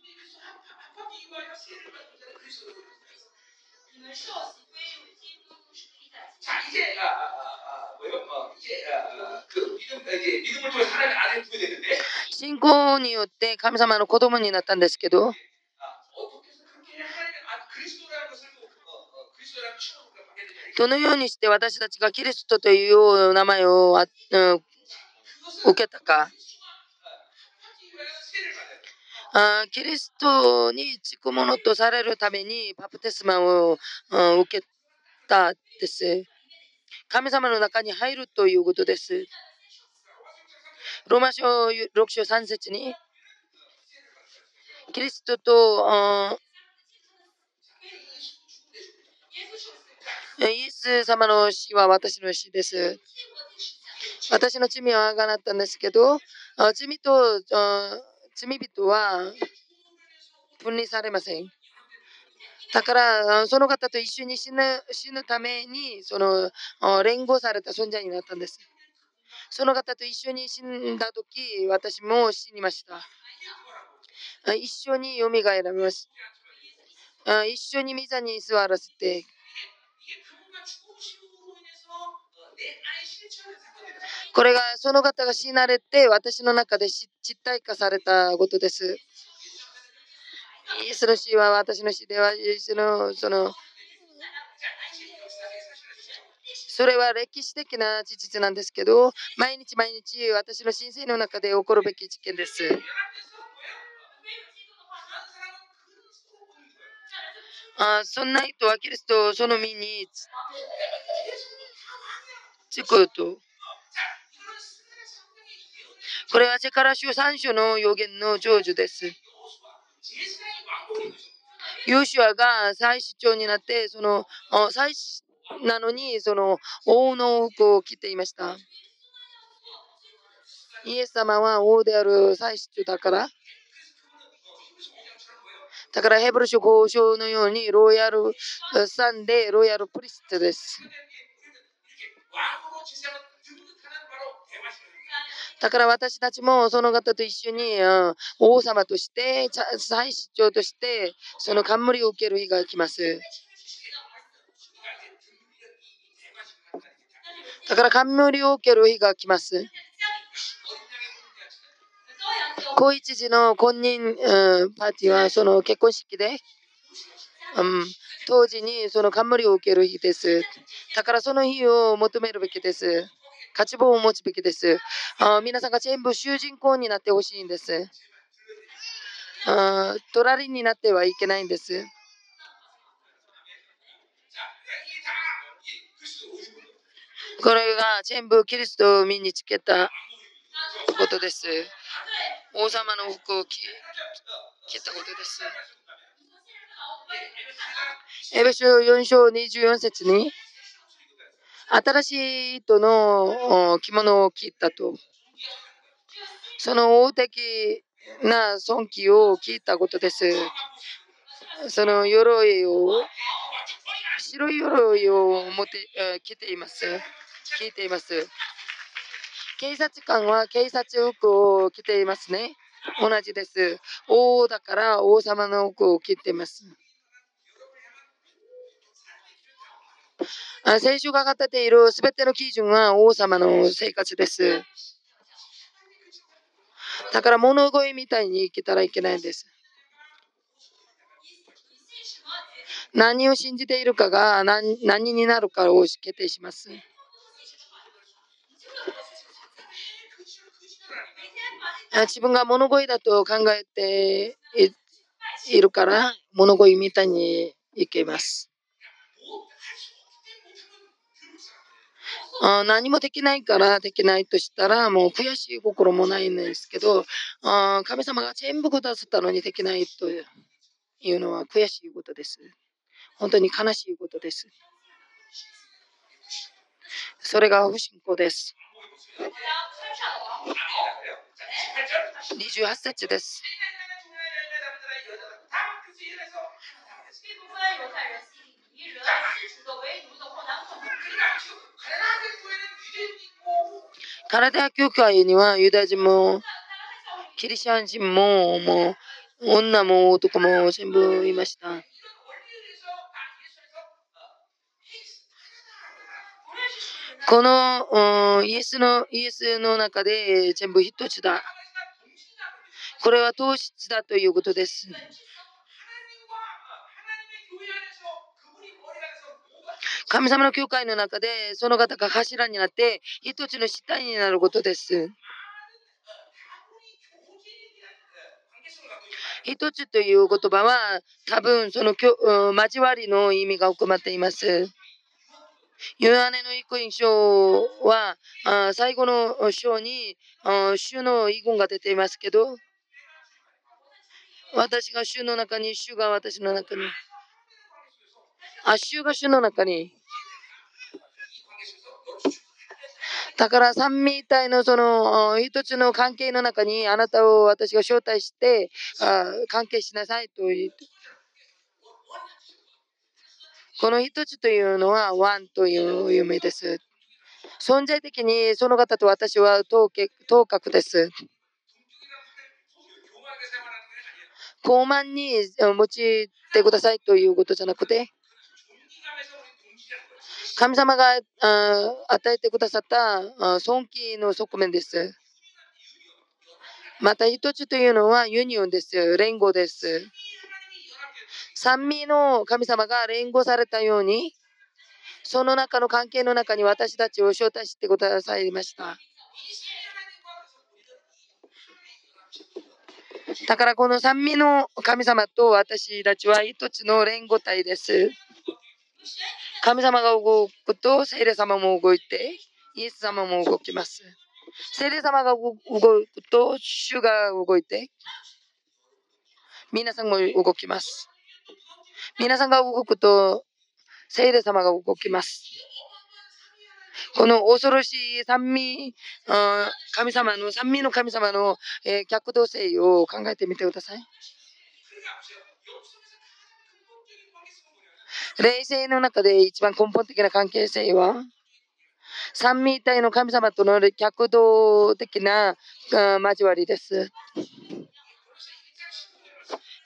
Speaker 1: 信仰によって神様の子供になったんですけど、どのようにして私たちがキリストという名前を、受けたか。あキリストにつくものとされるためにパプテスマを、受けたです。神様の中に入るということです。ローマ書6章3節に、キリストとイエス様の死は私の死です。私の罪はあがなったんですけど、罪と罪人は分離されません。だから、その方と一緒に死ぬ死ぬためにその連合された存在になったんです。その方と一緒に死んだ時、私も死にました。一緒によみがえられます。一緒に御座に座らせて、これがその方が死なれて私の中で実体化されたことです。イエスの死は私の死では、イエスのその、それは歴史的な事実なんですけど、毎日毎日私の人生の中で起こるべき事件です。あそんな人はキリストその身につくと。これはセカラ書3章の予言の成就です。ヨシュアが再市長になって、その再なのにその王の服を着ていました。イエス様は王である再市長だから。だからヘブル書交渉のようにロイヤルサンでロイヤルプリストです。だから私たちもその方と一緒に、王様として、再市長として、その冠を受ける日が来ます。だから冠を受ける日が来ます。高一時の婚姻、うん、パーティーはその結婚式で、うん、当時にその冠を受ける日です。だからその日を求めるべきです。価値棒を持つべきです。あ皆さんが全部主人公になってほしいんです。あ隣になってはいけないんです。これが全部キリストを身につけたことです。王様の服を着たことです。エベ書4章24節に新しい糸の着物を着たと。その大的な尊貴を聞いたことです。その鎧を、白い鎧を持って着ています。聞いています。警察官は警察服を着ていますね。同じです。王だから王様の服を着ています。聖書が語っているすべての基準は王様の生活です。だから物乞いみたいに生きたらいけないんです。何を信じているかが何何になるかを決定します。自分が物乞いだと考えているから物乞いみたいにいけます。あ何もできないからできないとしたらもう悔しい心もないんですけどあ神様が全部くださったのにできないというのは悔しいことです。本当に悲しいことです。それが不信仰です。28節です。カラダ教会にはユダヤ人もキリシャン人ももう女も男も全部いました。このイエスのイエスの中で全部一つだ。これは糖質だということです。神様の教会の中でその方が柱になって一つの死体になることです。一つという言葉は多分その交わりの意味が含まっています。ヨハネの一個印象は最後の章に主の遺言が出ていますけど私が主の中に主が私の中にあ主が主の中にだから三位一体のその一つの関係の中にあなたを私が招待してあ関係しなさいと言って。この一つというのはワンという夢です。存在的にその方と私は等角です。高慢に用いてくださいということじゃなくて、神様が与えてくださった尊貴の側面です。また一つというのはユニオンです。連合です。三味の神様が連合されたように、その中の関係の中に私たちを招待してくださいました。だからこの三味の神様と私たちは一つの連合体です。神様が動くと聖霊様も動いて、イエス様も動きます。聖霊様が動くと主が動いて、皆さんも動きます。皆さんが動くと聖霊様が動きます。この恐ろしい三味、神様の、三味の神様の、えー、逆動性を考えてみてください。霊性の中で一番根本的な関係性は、三位一体の神様との逆動的な交わりです。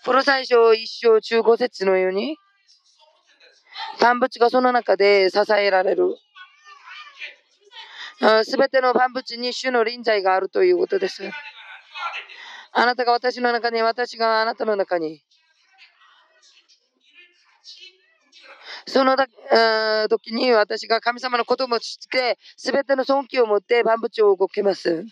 Speaker 1: プロ最初一章中五節のように、万物がその中で支えられる。すべての万物に主の臨在があるということです。あなたが私の中に、私があなたの中に。その時に私が神様の子供として、すべての尊敬を持って万物を動けます。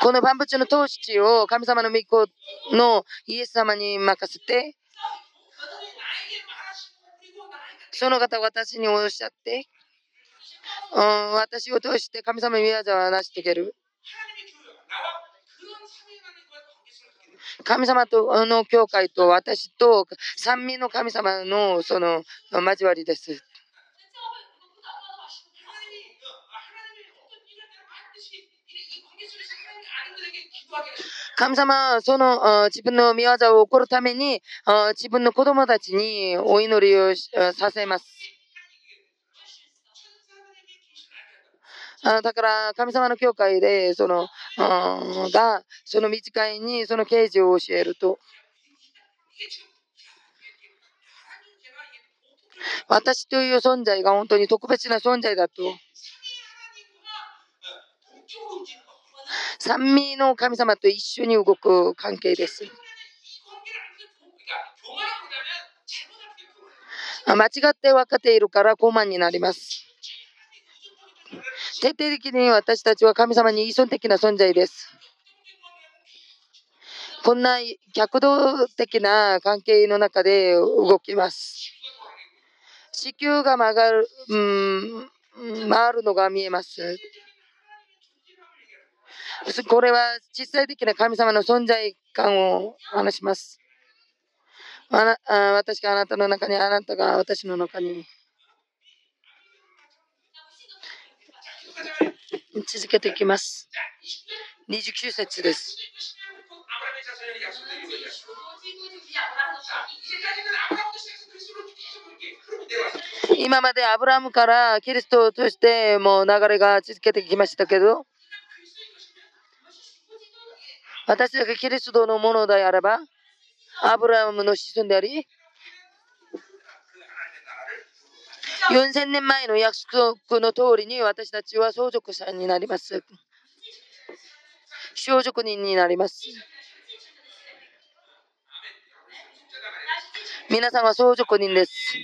Speaker 1: この万物の統治を神様の御子のイエス様に任せて、その方私におっしゃって、うん、私を通して神様の宮沢を成し遂げる。神様との教会と私と三味の神様のその交わりです。神様その自分の見業を起こるために自分の子供たちにお祈りをさせます。あだから神様の教会でそのがその短いにその刑事を教えると私という存在が本当に特別な存在だと三味の神様と一緒に動く関係です。間違って分かっているから傲慢になります。徹底的に私たちは神様に依存的な存在です。こんな逆動的な関係の中で動きます。地球が曲がる、うん、回るのが見えます。これは実際的な神様の存在感を話します。あなあ私があなたの中に、あなたが私の中に。続けていきます。29節です。今までアブラムからキリストとしてもう流れが続けてきましたけど、私たちがキリストのものであれば、アブラムの子孫であり、4000年前の約束の通りに私たちは相続者になります。相続人になります。皆さんは相続人です。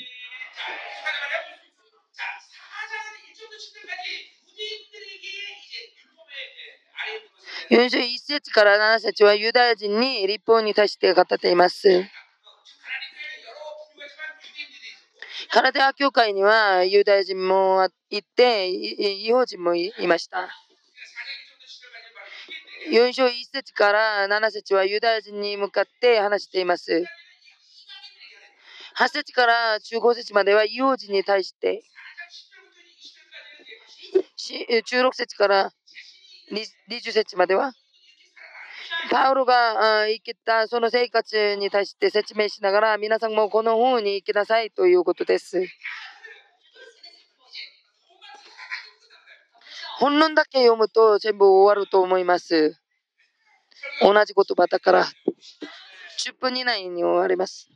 Speaker 1: 4章1節から7節はユダヤ人に立法に対して語っています。カラデア教会にはユダヤ人もいて、違法人もいました。4章1節から7節はユダヤ人に向かって話しています。8節から15節までは違法人に対して、16節から20節までは、パウロが生きたその生活に対して説明しながら、皆さんもこの方に生きなさいということです。本論だけ読むと全部終わると思います。同じ言葉だから、10分以内に終わります。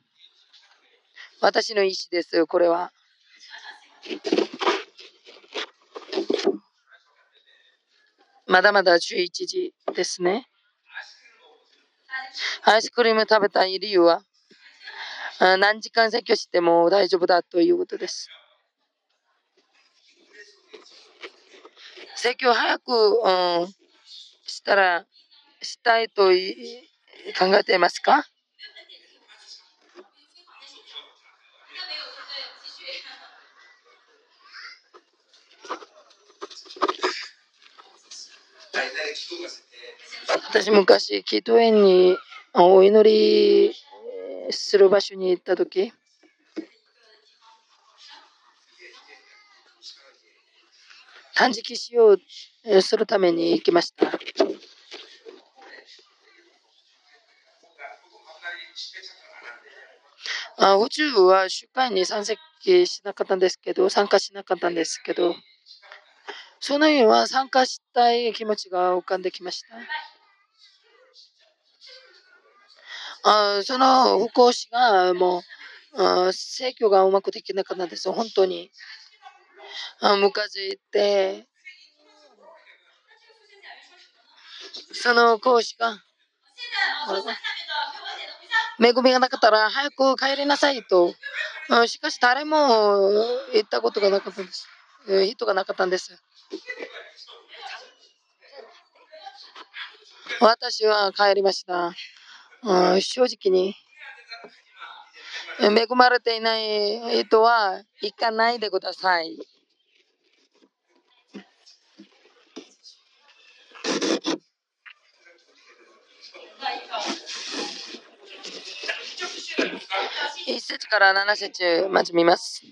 Speaker 1: 私の意思です、これは。まだまだ11時ですね。アイスクリーム食べたい理由は、何時間説教しても大丈夫だということです。説教早く、うん、したら、したいとい考えていますか？私昔祈祷園にお祈りする場所に行った時断食しようするために行きましたあ宇宙は集会に参席しなかったんですけど参加しなかったんですけどその日は参加したい気持ちが浮かんできました。あその不幸師がもう、あ制御がうまくできなかったんです。本当に。あムカついて、その講師が、恵みがなかったら早く帰りなさいと。しかし誰も言ったことがなかったんです。人がなかったんです。私は帰りました。正直に恵まれていない人は行かないでください。一節から七節まず見ます。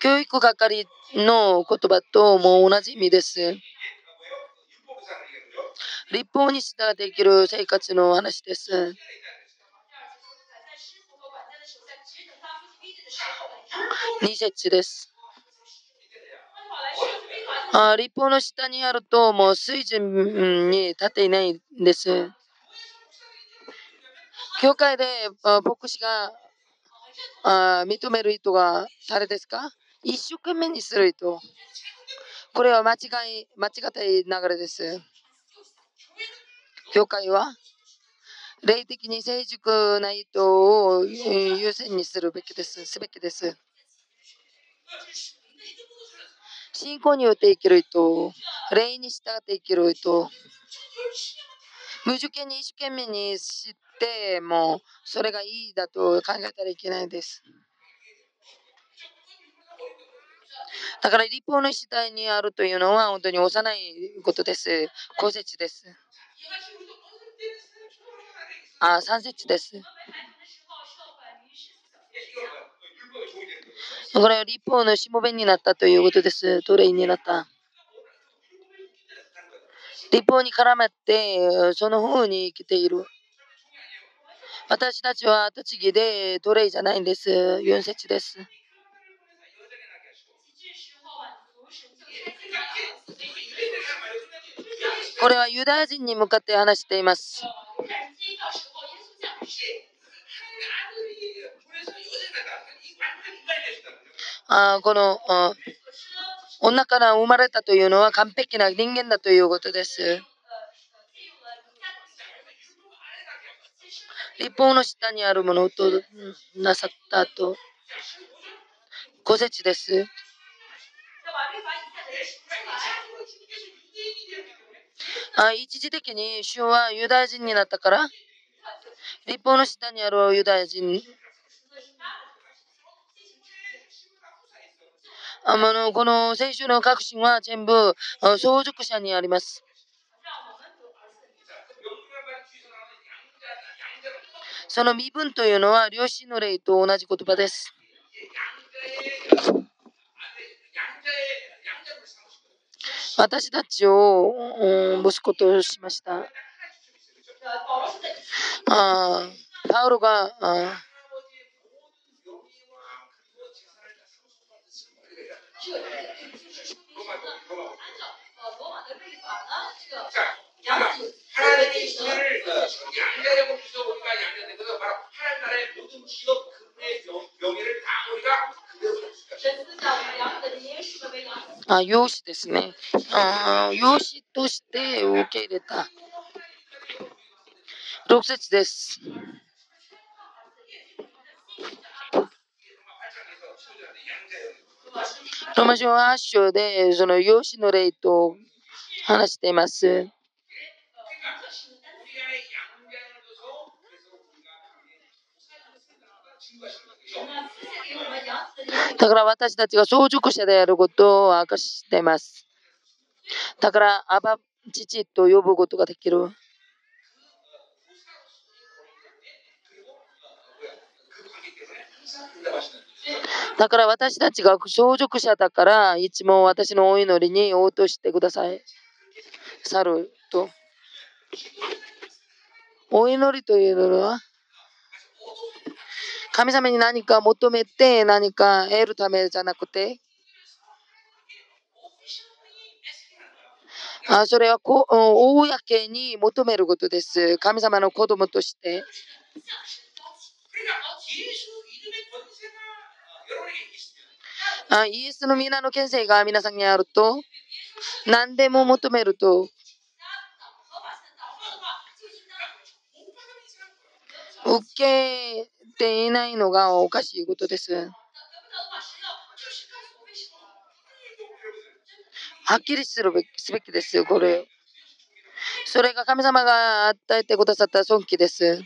Speaker 1: 教育係の言葉とも同じ意味です。立法に従って生きる生活の話です。2節です。あ立法の下にあるともう水準に立っていないんです。教会で牧師があ認める人が誰ですか？一生懸命にする人。これは間違い、間違ったい流れです。教会は？霊的に成熟な人を優先にするべきです。すべきです。信仰によって生きる人、霊に従って生きる人、無受験に一生懸命に知ってもそれがいいだと考えたらいけないです。だから立法の次第にあるというのは本当に幼いことです。公説です。あ、三節です。これは立法のしもべになったということです。奴隷になった。立法に絡まって、その風に生きている。私たちは栃木で奴隷じゃないんです。4節です。これはユダヤ人に向かって話しています。あこの女から生まれたというのは完璧な人間だということです。立法の下にあるものとなさったと、五節です。あ一時的に主はユダヤ人になったから、立法の下にあるユダヤ人あのこの聖書の革新は全部相続者にあります。その身分というのは両親の霊と同じ言葉です。私たちを息子としました。あパウロがああ、養子ですね。あ養子として受け入れた。6節です。ロマ書8章でその養子の霊と話しています。だから私たちが相続者であることを明かしています。だから、アバ父と呼ぶことができる。だから私たちが相続者だから、いつも私のお祈りに応答してください。去ると。お祈りというのは、神様に何か求めて何か得るためじゃなくて、あそれはこ公に求めることです。神様の子供として。あイエスの皆の権勢が皆さんにあると、何でも求めると、受けていないのがおかしいことです。はっきりするべすべきですよ、これ。それが神様が与えてくださった尊貴です。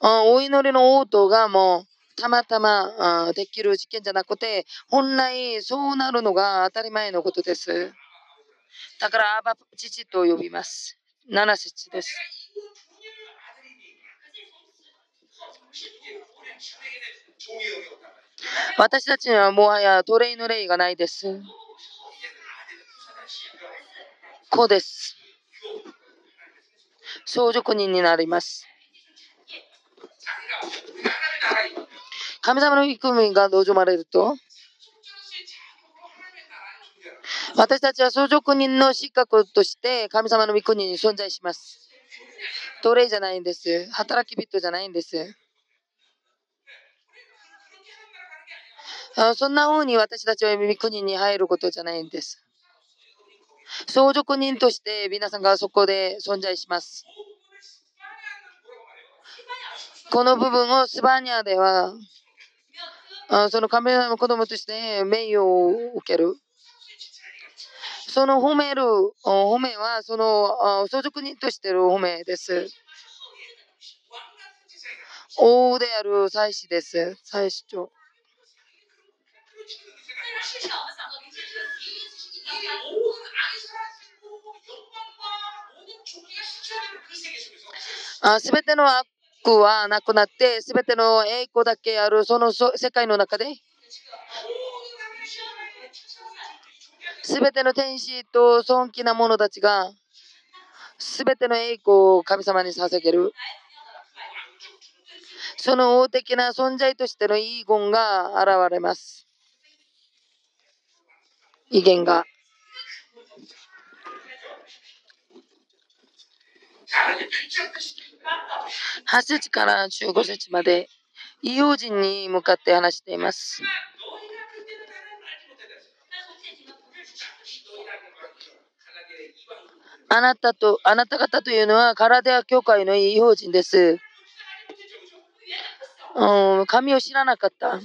Speaker 1: お祈りの応答がもうたまたまできる事件じゃなくて、本来そうなるのが当たり前のことです。だから、アバ父と呼びます。7節です。私たちにはもはや奴隷の霊がないです。子です。相続人になります。神様の育みが望まれると、私たちは相続人の資格として神様の御国に存在します。奴隷じゃないんです。働き人じゃないんです。そんな風に私たちは国に入ることじゃないんです。相続人として皆さんがそこで存在します。この部分をスバニアではあそのカメラの子供として名誉を受ける。その褒める褒めはその相続人としての褒めです。王である祭司です。祭司長。すべての悪はなくなって、すべての栄光だけあるその世界の中で、すべての天使と尊貴な者たちが、すべての栄光を神様に捧げる。その王的な存在としての遺言が現れます。威厳が。8節から15節まで、異様人に向かって話しています。あなたと、あなた方というのは、カラデア教会の異邦人です。うん、神を知らなかった。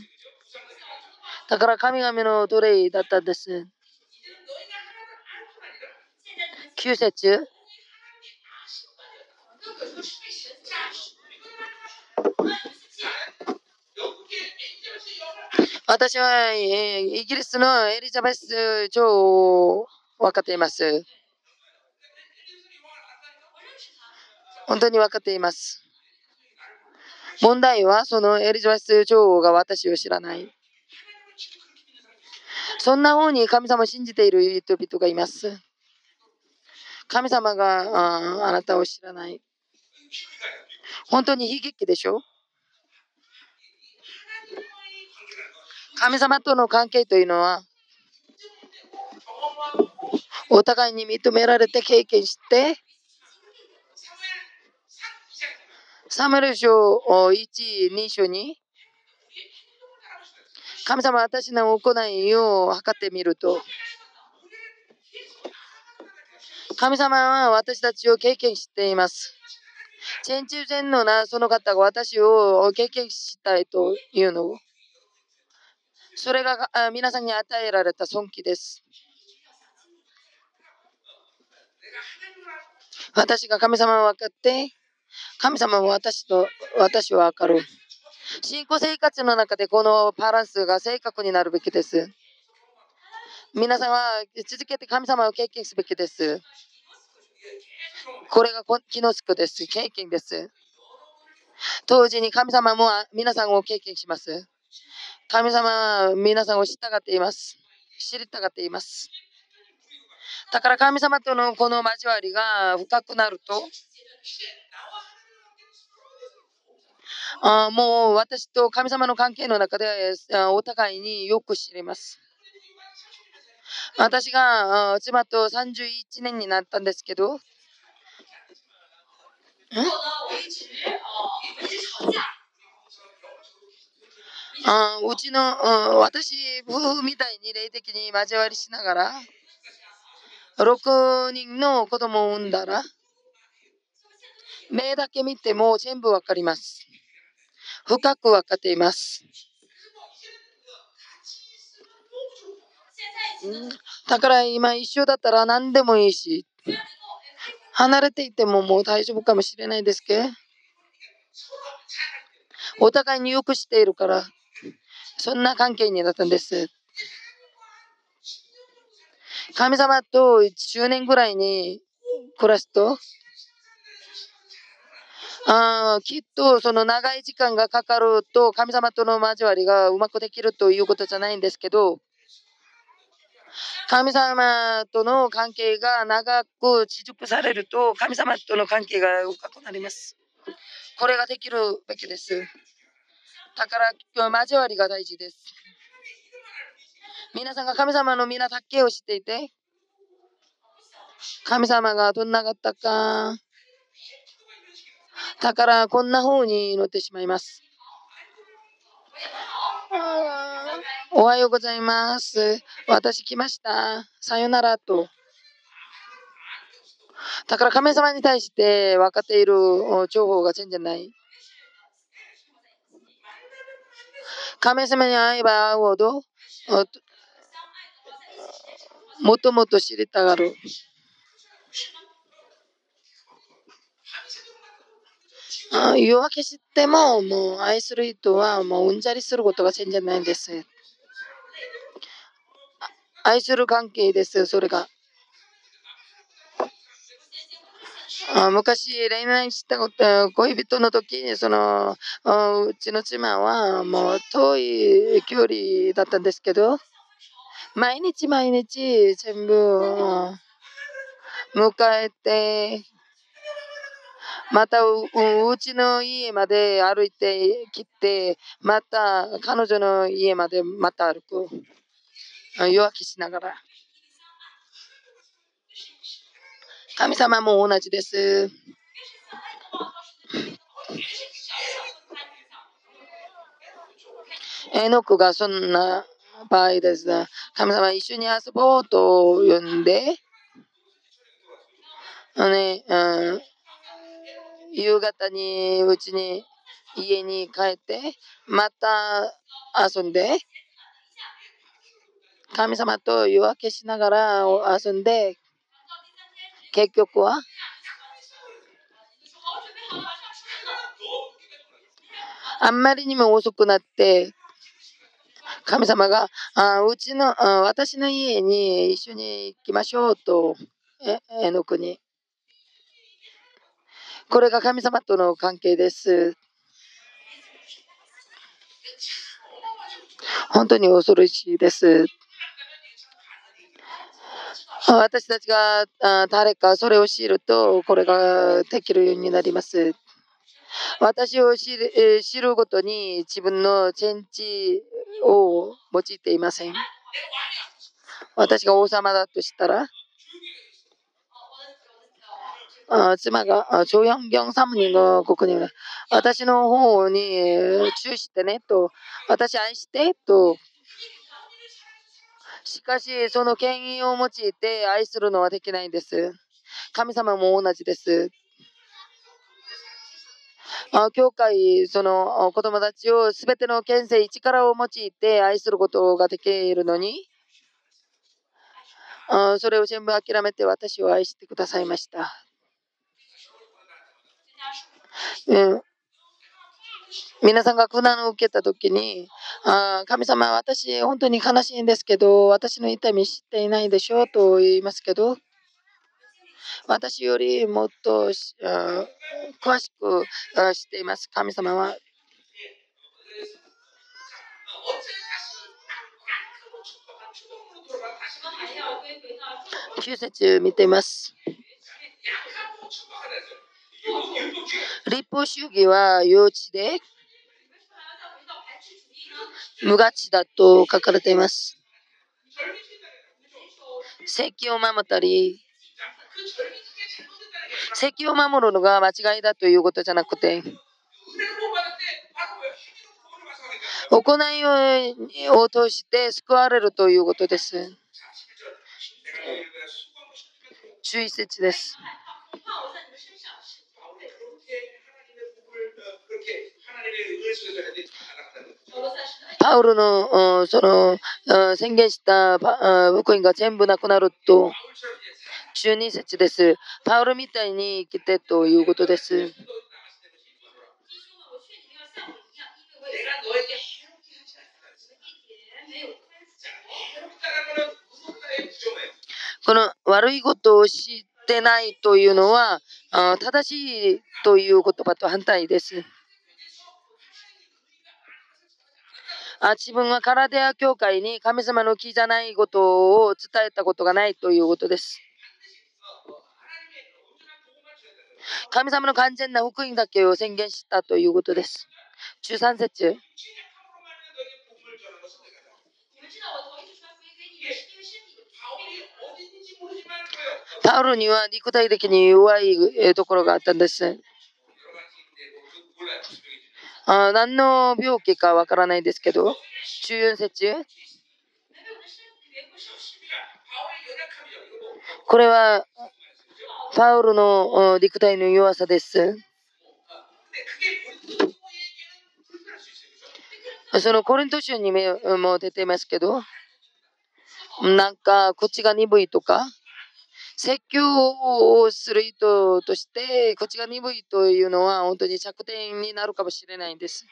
Speaker 1: だから神々の奴隷だったんです。9節私は、イギリスのエリザベス女王を分かっています。本当に分かっています。問題は、そのエリザベス女王が私を知らない。そんな方に神様を信じている人々がいます。神様がああなたを知らない。本当に悲劇でしょ？神様との関係というのは、お互いに認められて経験して、サムエル書1、2章に、神様私の行いを測ってみると、神様は私たちを経験しています。チェンチュ全のなその方が私を経験したいというのを。それが皆さんに与えられた尊貴です。私が神様を分かって、神様も私と私は分かる。信仰生活の中でこのバランスが正確になるべきです。皆さんは続けて神様を経験すべきです。これが気のつくです。経験です。当時に神様も皆さんを経験します。神様は皆さんを知ったがっています。知りたがっています。だから神様とのこの交わりが深くなると、あもう私と神様の関係の中でお互いによく知ります。私が妻と31年になったんですけど、あうちの、私夫婦みたいに霊的に交わりしながら6人の子供を産んだら目だけ見ても全部わかります。深く分かっています。だから今一緒だったら何でもいいし、離れていてももう大丈夫かもしれないですけ。ど、お互いによくしているから、そんな関係になったんです。神様と10年ぐらいに暮らすと、あきっとその長い時間がかかると神様との交わりがうまくできるということじゃないんですけど、神様との関係が長く持続されると神様との関係が深くなります。これができるべきです。だから交わりが大事です。皆さんが神様の皆だけを知っていて、神様がどんなかったか、だからこんな風に祈ってしまいます。おはようございます。私来ました。さよならと。だから神様に対して分かっている情報が全然ない。神様に会えば会うほど、もっともっと知りたがる。夜明けしても、もう愛する人はもううんざりすることが全然ないんです。愛する関係です、それが。あ昔恋愛したこと恋人の時にそのうちの妻はもう遠い距離だったんですけど毎日毎日全部迎えてまたうちの家まで歩いてきてまた彼女の家までまた歩く夜明けしながら神様も同じです。えのくがそんな場合です。神様一緒に遊ぼうと呼んで、ね、うん、夕方にうちに家に帰ってまた遊んで神様と夜明けしながら遊んで結局はあんまりにも遅くなって神様があうちのあ私の家に一緒に行きましょうとえの国これが神様との関係です本当に恐ろしいです私たちが誰かそれを知るとこれができるようになります。私を知る知るごとに自分のチェンジを用いていません。私が王様だとしたら、妻が、チョヨンギョンサムニのここに私の方に注意してねと、私愛してとしかし、その権威を用いて愛するのはできないんです。神様も同じです。教会、その子供たちを全ての権勢、力を用いて愛することができるのに、それを全部諦めて私を愛してくださいました。うん皆さんが苦難を受けた時に、あ神様、私、本当に悲しいんですけど、私の痛み知っていないでしょうと言いますけど、私よりもっと詳しく知っています、神様は。9節見ています。立法主義は幼稚で無ガチだと書かれています。席を守ったり、席を守るのが間違いだということじゃなくて、行いを通して救われるということです。注意説です。パウロのその宣言した福音が全部なくなると、12節です。パウロみたいに生きてということです。この悪いことを知ってないというのは正しいという言葉と反対です。あ自分はカラデア教会に神様の木じゃないことを伝えたことがないということです。神様の完全な福音だけを宣言したということです。13節パウロには肉体的に弱いところがあったんです。あ何の病気かわからないですけど、14節これはパウロの肉体の弱さです。そのコリント州にも出てますけど、なんか口が鈍いとか、説教をする人として、口が鈍いというのは本当に着点になるかもしれないんです。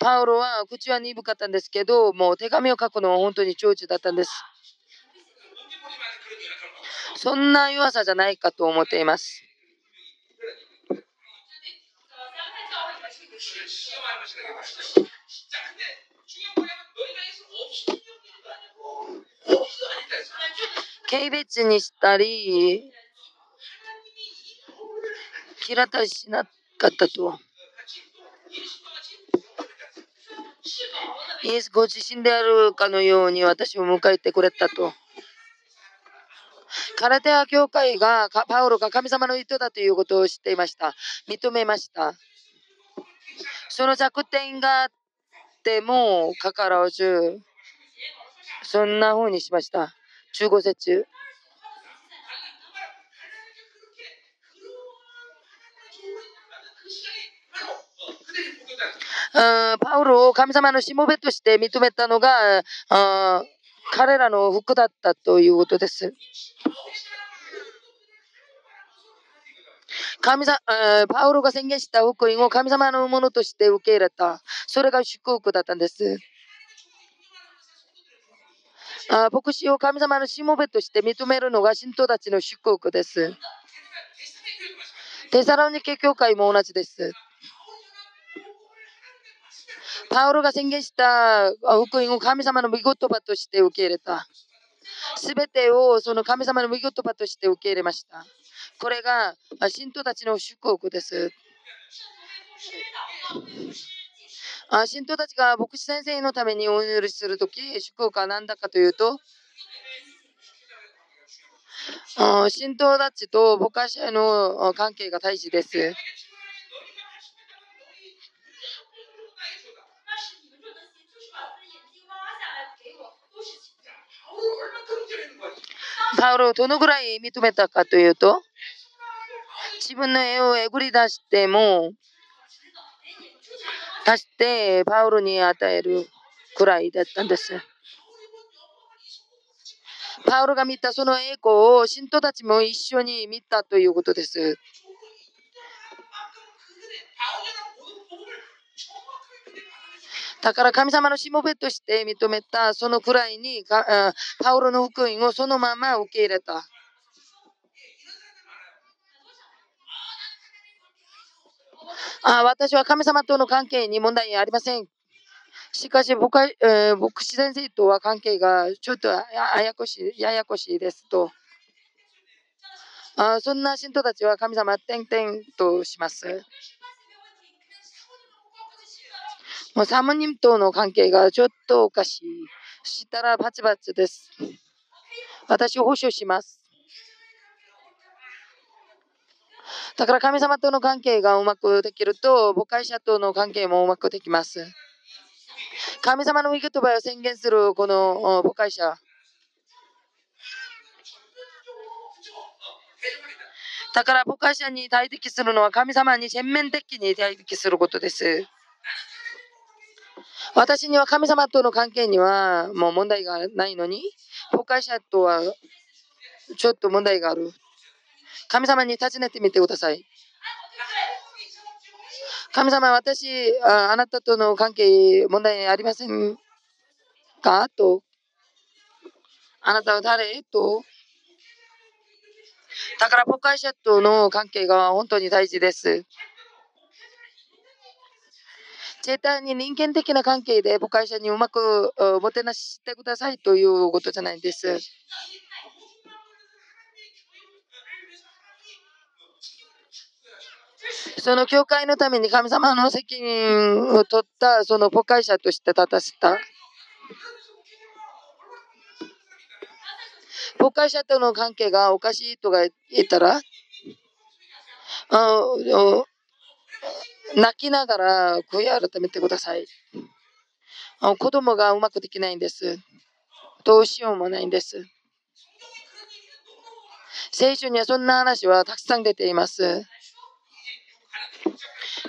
Speaker 1: パウロは口は鈍かったんですけど、もう手紙を書くのは本当に長寿だったんです。そんな弱さじゃないかと思っています。軽蔑にしたり、嫌ったりしなかったと。イエスご自身であるかのように私を迎えてくれたと。カラテア教会がパウロが神様の人だということを知っていました。認めました。その弱点があってもかかわらず、そんな風にしました。15節。パウロを神様のしもべとして認めたのが彼らの服だったということです。神様パウロが宣言した福音を神様のものとして受け入れた。それが祝福だったんです。牧師を神様のしもべとして認めるのが信徒たちの祝福です。テサロニケ教会も同じです。パウロが宣言した福音を神様の御言葉として受け入れた。すべてをその神様の御言葉として受け入れました。これが信徒たちの祝福です。信徒たちが牧師先生のためにお祈りするとき、祝福は何だかというと、信徒たちと牧師者の関係が大事です。パウロをどのぐらい認めたかというと、自分の絵をえぐり出しても、足してパウロに与えるくらいだったんです。パウロが見たその栄光を信徒たちも一緒に見たということです。だから神様のしもべとして認めたそのくらいにパウロの福音をそのまま受け入れた。あ私は神様との関係に問題ありません。しかし僕は、えー、牧師先生とは関係がちょっとややこしいややこしいですと。あそんな信徒たちは神様点々とします。もうサムニムとの関係がちょっとおかしい。したらバチバチです。私を保証します。だから神様との関係がうまくできると、母会者との関係もうまくできます。神様の御言葉を宣言するこの母会者。だから母会者に対敵するのは神様に全面的に対敵することです。私には神様との関係にはもう問題がないのに、誤解者とはちょっと問題がある。神様に尋ねてみてください。神様、私あ、なたとの関係問題ありませんか？と。あなたは誰と。だから、誤解者との関係が本当に大事です。絶対に人間的な関係で誤解者にうまくおもてなしてくださいということじゃないんです。その教会のために神様の責任を取ったその誤解者として立たせた。誤解者との関係がおかしいとか言ったら、あ泣きながら悔い改めてください。子供がうまくできないんです。どうしようもないんです。聖書にはそんな話はたくさん出ています。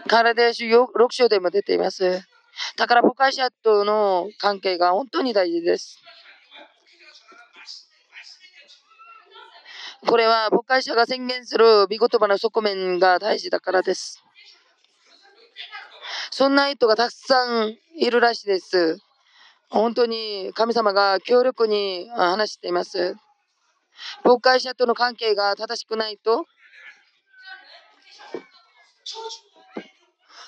Speaker 1: カラデーシュ6章でも出ています。だから、誤解者との関係が本当に大事です。これは誤解者が宣言する見言葉の側面が大事だからです。そんな人がたくさんいるらしいです。本当に神様が強力に話しています。誤解者との関係が正しくないと、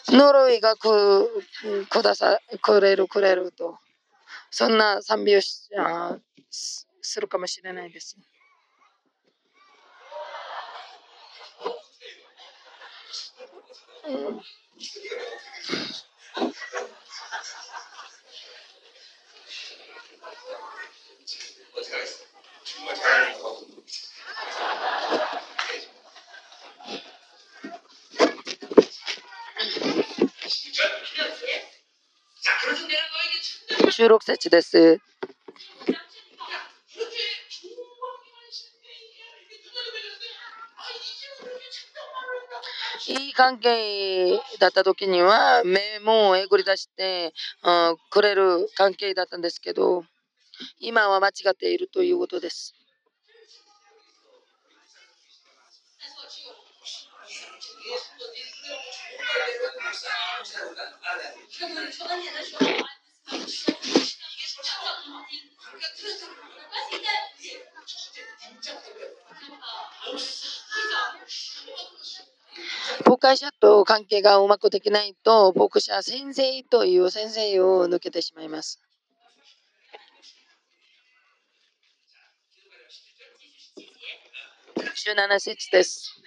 Speaker 1: 呪いがくくださくれるくれると、そんな賛美をしあするかもしれないです。うん16節です。いい関係だった時には目もえぐり出してくれる関係だったんですけど今は間違っているということです。牧会者と関係がうまくできないと、牧者先生という先生を抜けてしまいます。17節です。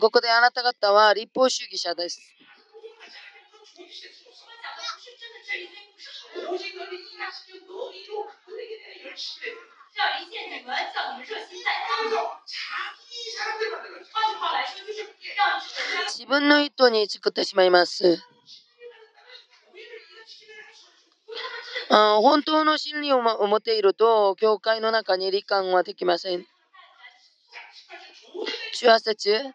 Speaker 1: ここであなた方は立法主義者です。自分の意図に作ってしまいます。あ本当の真理を持っていると、教会の中に理解はできません。中和節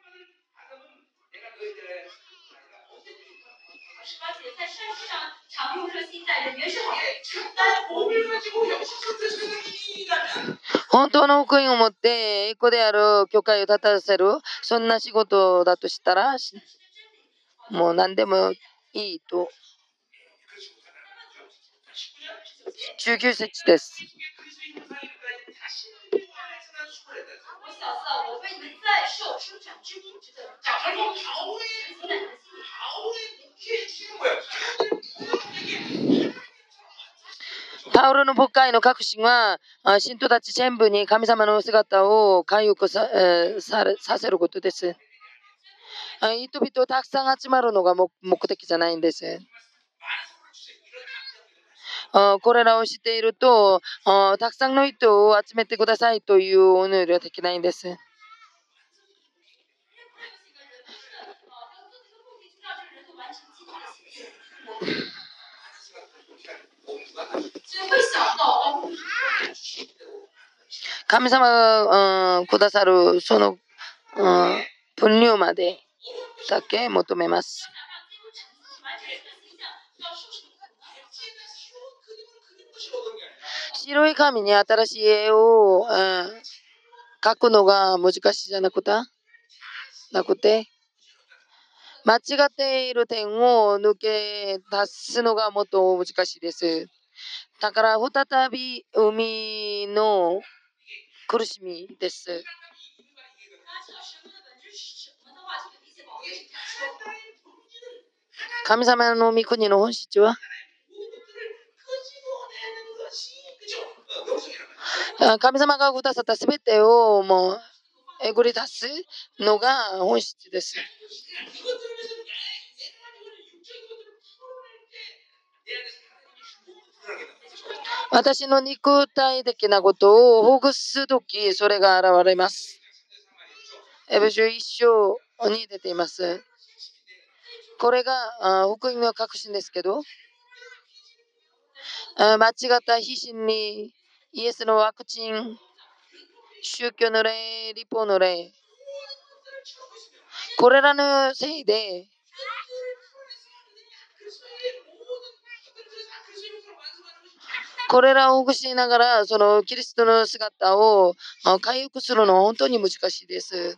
Speaker 1: 本当の福音を持って栄光である教会を立たせる。そんな仕事だとしたらもう何でもいいと。19節です。パウロの牧会の革新は、信徒たち全部に神様の姿を回復さ,、えー、ささせることです。人々たくさん集まるのが目的じゃないんです。これらを知っていると、たくさんの人を集めてくださいというお祈りはできないんです。神様が、うん、くださるその、うん、分量までだけ求めます。白い紙に新しい絵を、うん、描くのが難しいじゃなくて、なくて、間違っている点を抜け出すのがもっと難しいです。だから再び海の苦しみです。神様の御国の本質は？神様がくださったすべてをもうえぐり出すのが本質です。私の肉体的なことをほぐすとき、それが現れます。エベジュ一章に出ています。これが福音の確信ですけど、間違った必死にイエスのワクチン、宗教の例、立法の例、これらのせいで、これらをほぐしながら、そのキリストの姿を回復するのは本当に難しいです。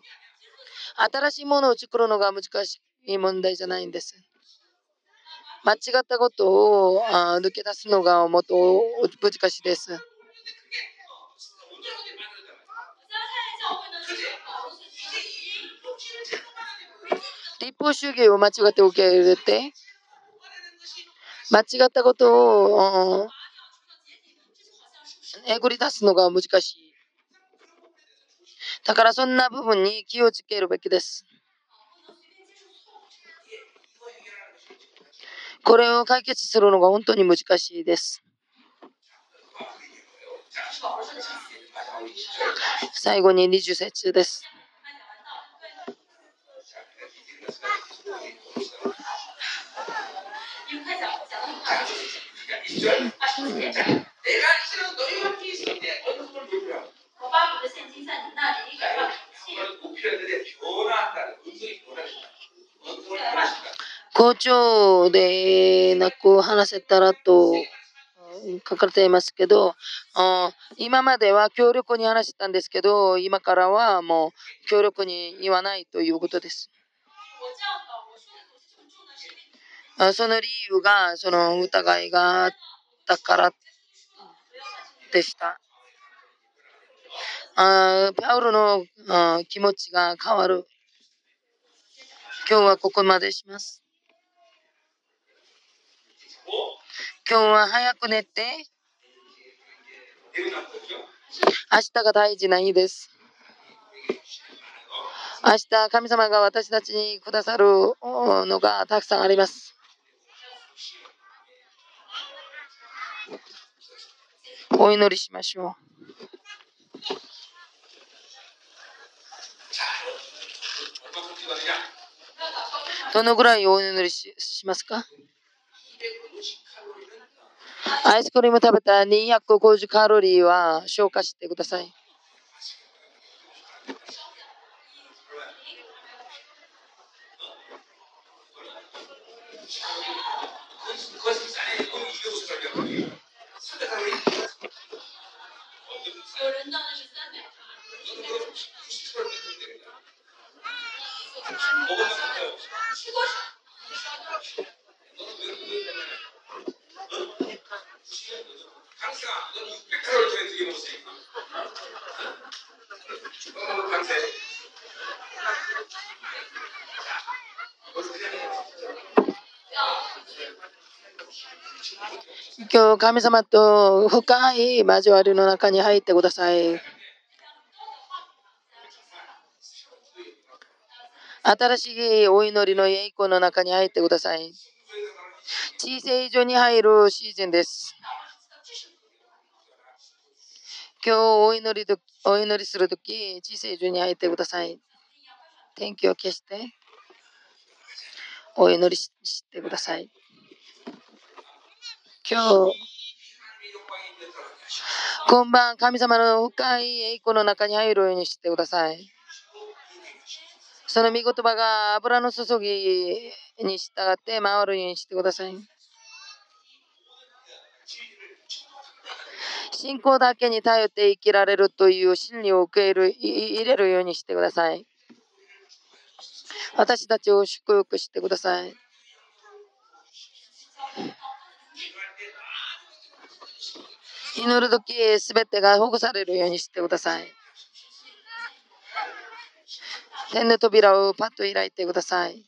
Speaker 1: 新しいものを作るのが難しい問題じゃないんです。間違ったことを抜け出すのがもっと難しいです。立法主義を間違って受け入れて、間違ったことをえぐり出すのが難しい。だからそんな部分に気をつけるべきです。これを解決するのが本当に難しいです。最後に20節です。校長でなく話せたらと書かれていますけど、今までは強力に話してたんですけど、今からはもう強力に言わないということです。その理由がその疑いがあったからでした。あパウロの気持ちが変わる。今日はここまでします。今日は早く寝て。明日が大事な日です。明日、神様が私たちにくださるのがたくさんあります。お祈りしましょう。どのぐらいお祈りししますか？アイスクリーム食べた250カロリーは消化してください。
Speaker 2: 有
Speaker 3: 人到的是三百趟，有人到
Speaker 2: 的是四百趟。
Speaker 3: 我们吃多少
Speaker 2: ？Thank you.
Speaker 1: 今日神様と深い交わりの中に入ってください。新しいお祈りの栄光の中に入ってください。地聖所に入るシーズンです。今日お祈りとお祈りするとき、地聖所に入ってください。天気を消してお祈りしてください。今日、今晩、神様の深い栄光の中に入るようにしてください。その御言葉が油の注ぎに従って回るようにしてください。信仰だけに頼って生きられるという真理を受け入れる入れるようにしてください。私たちを祝福してください。祈るとき、すべてが保護されるようにしてください。天の扉をパッと開いてください。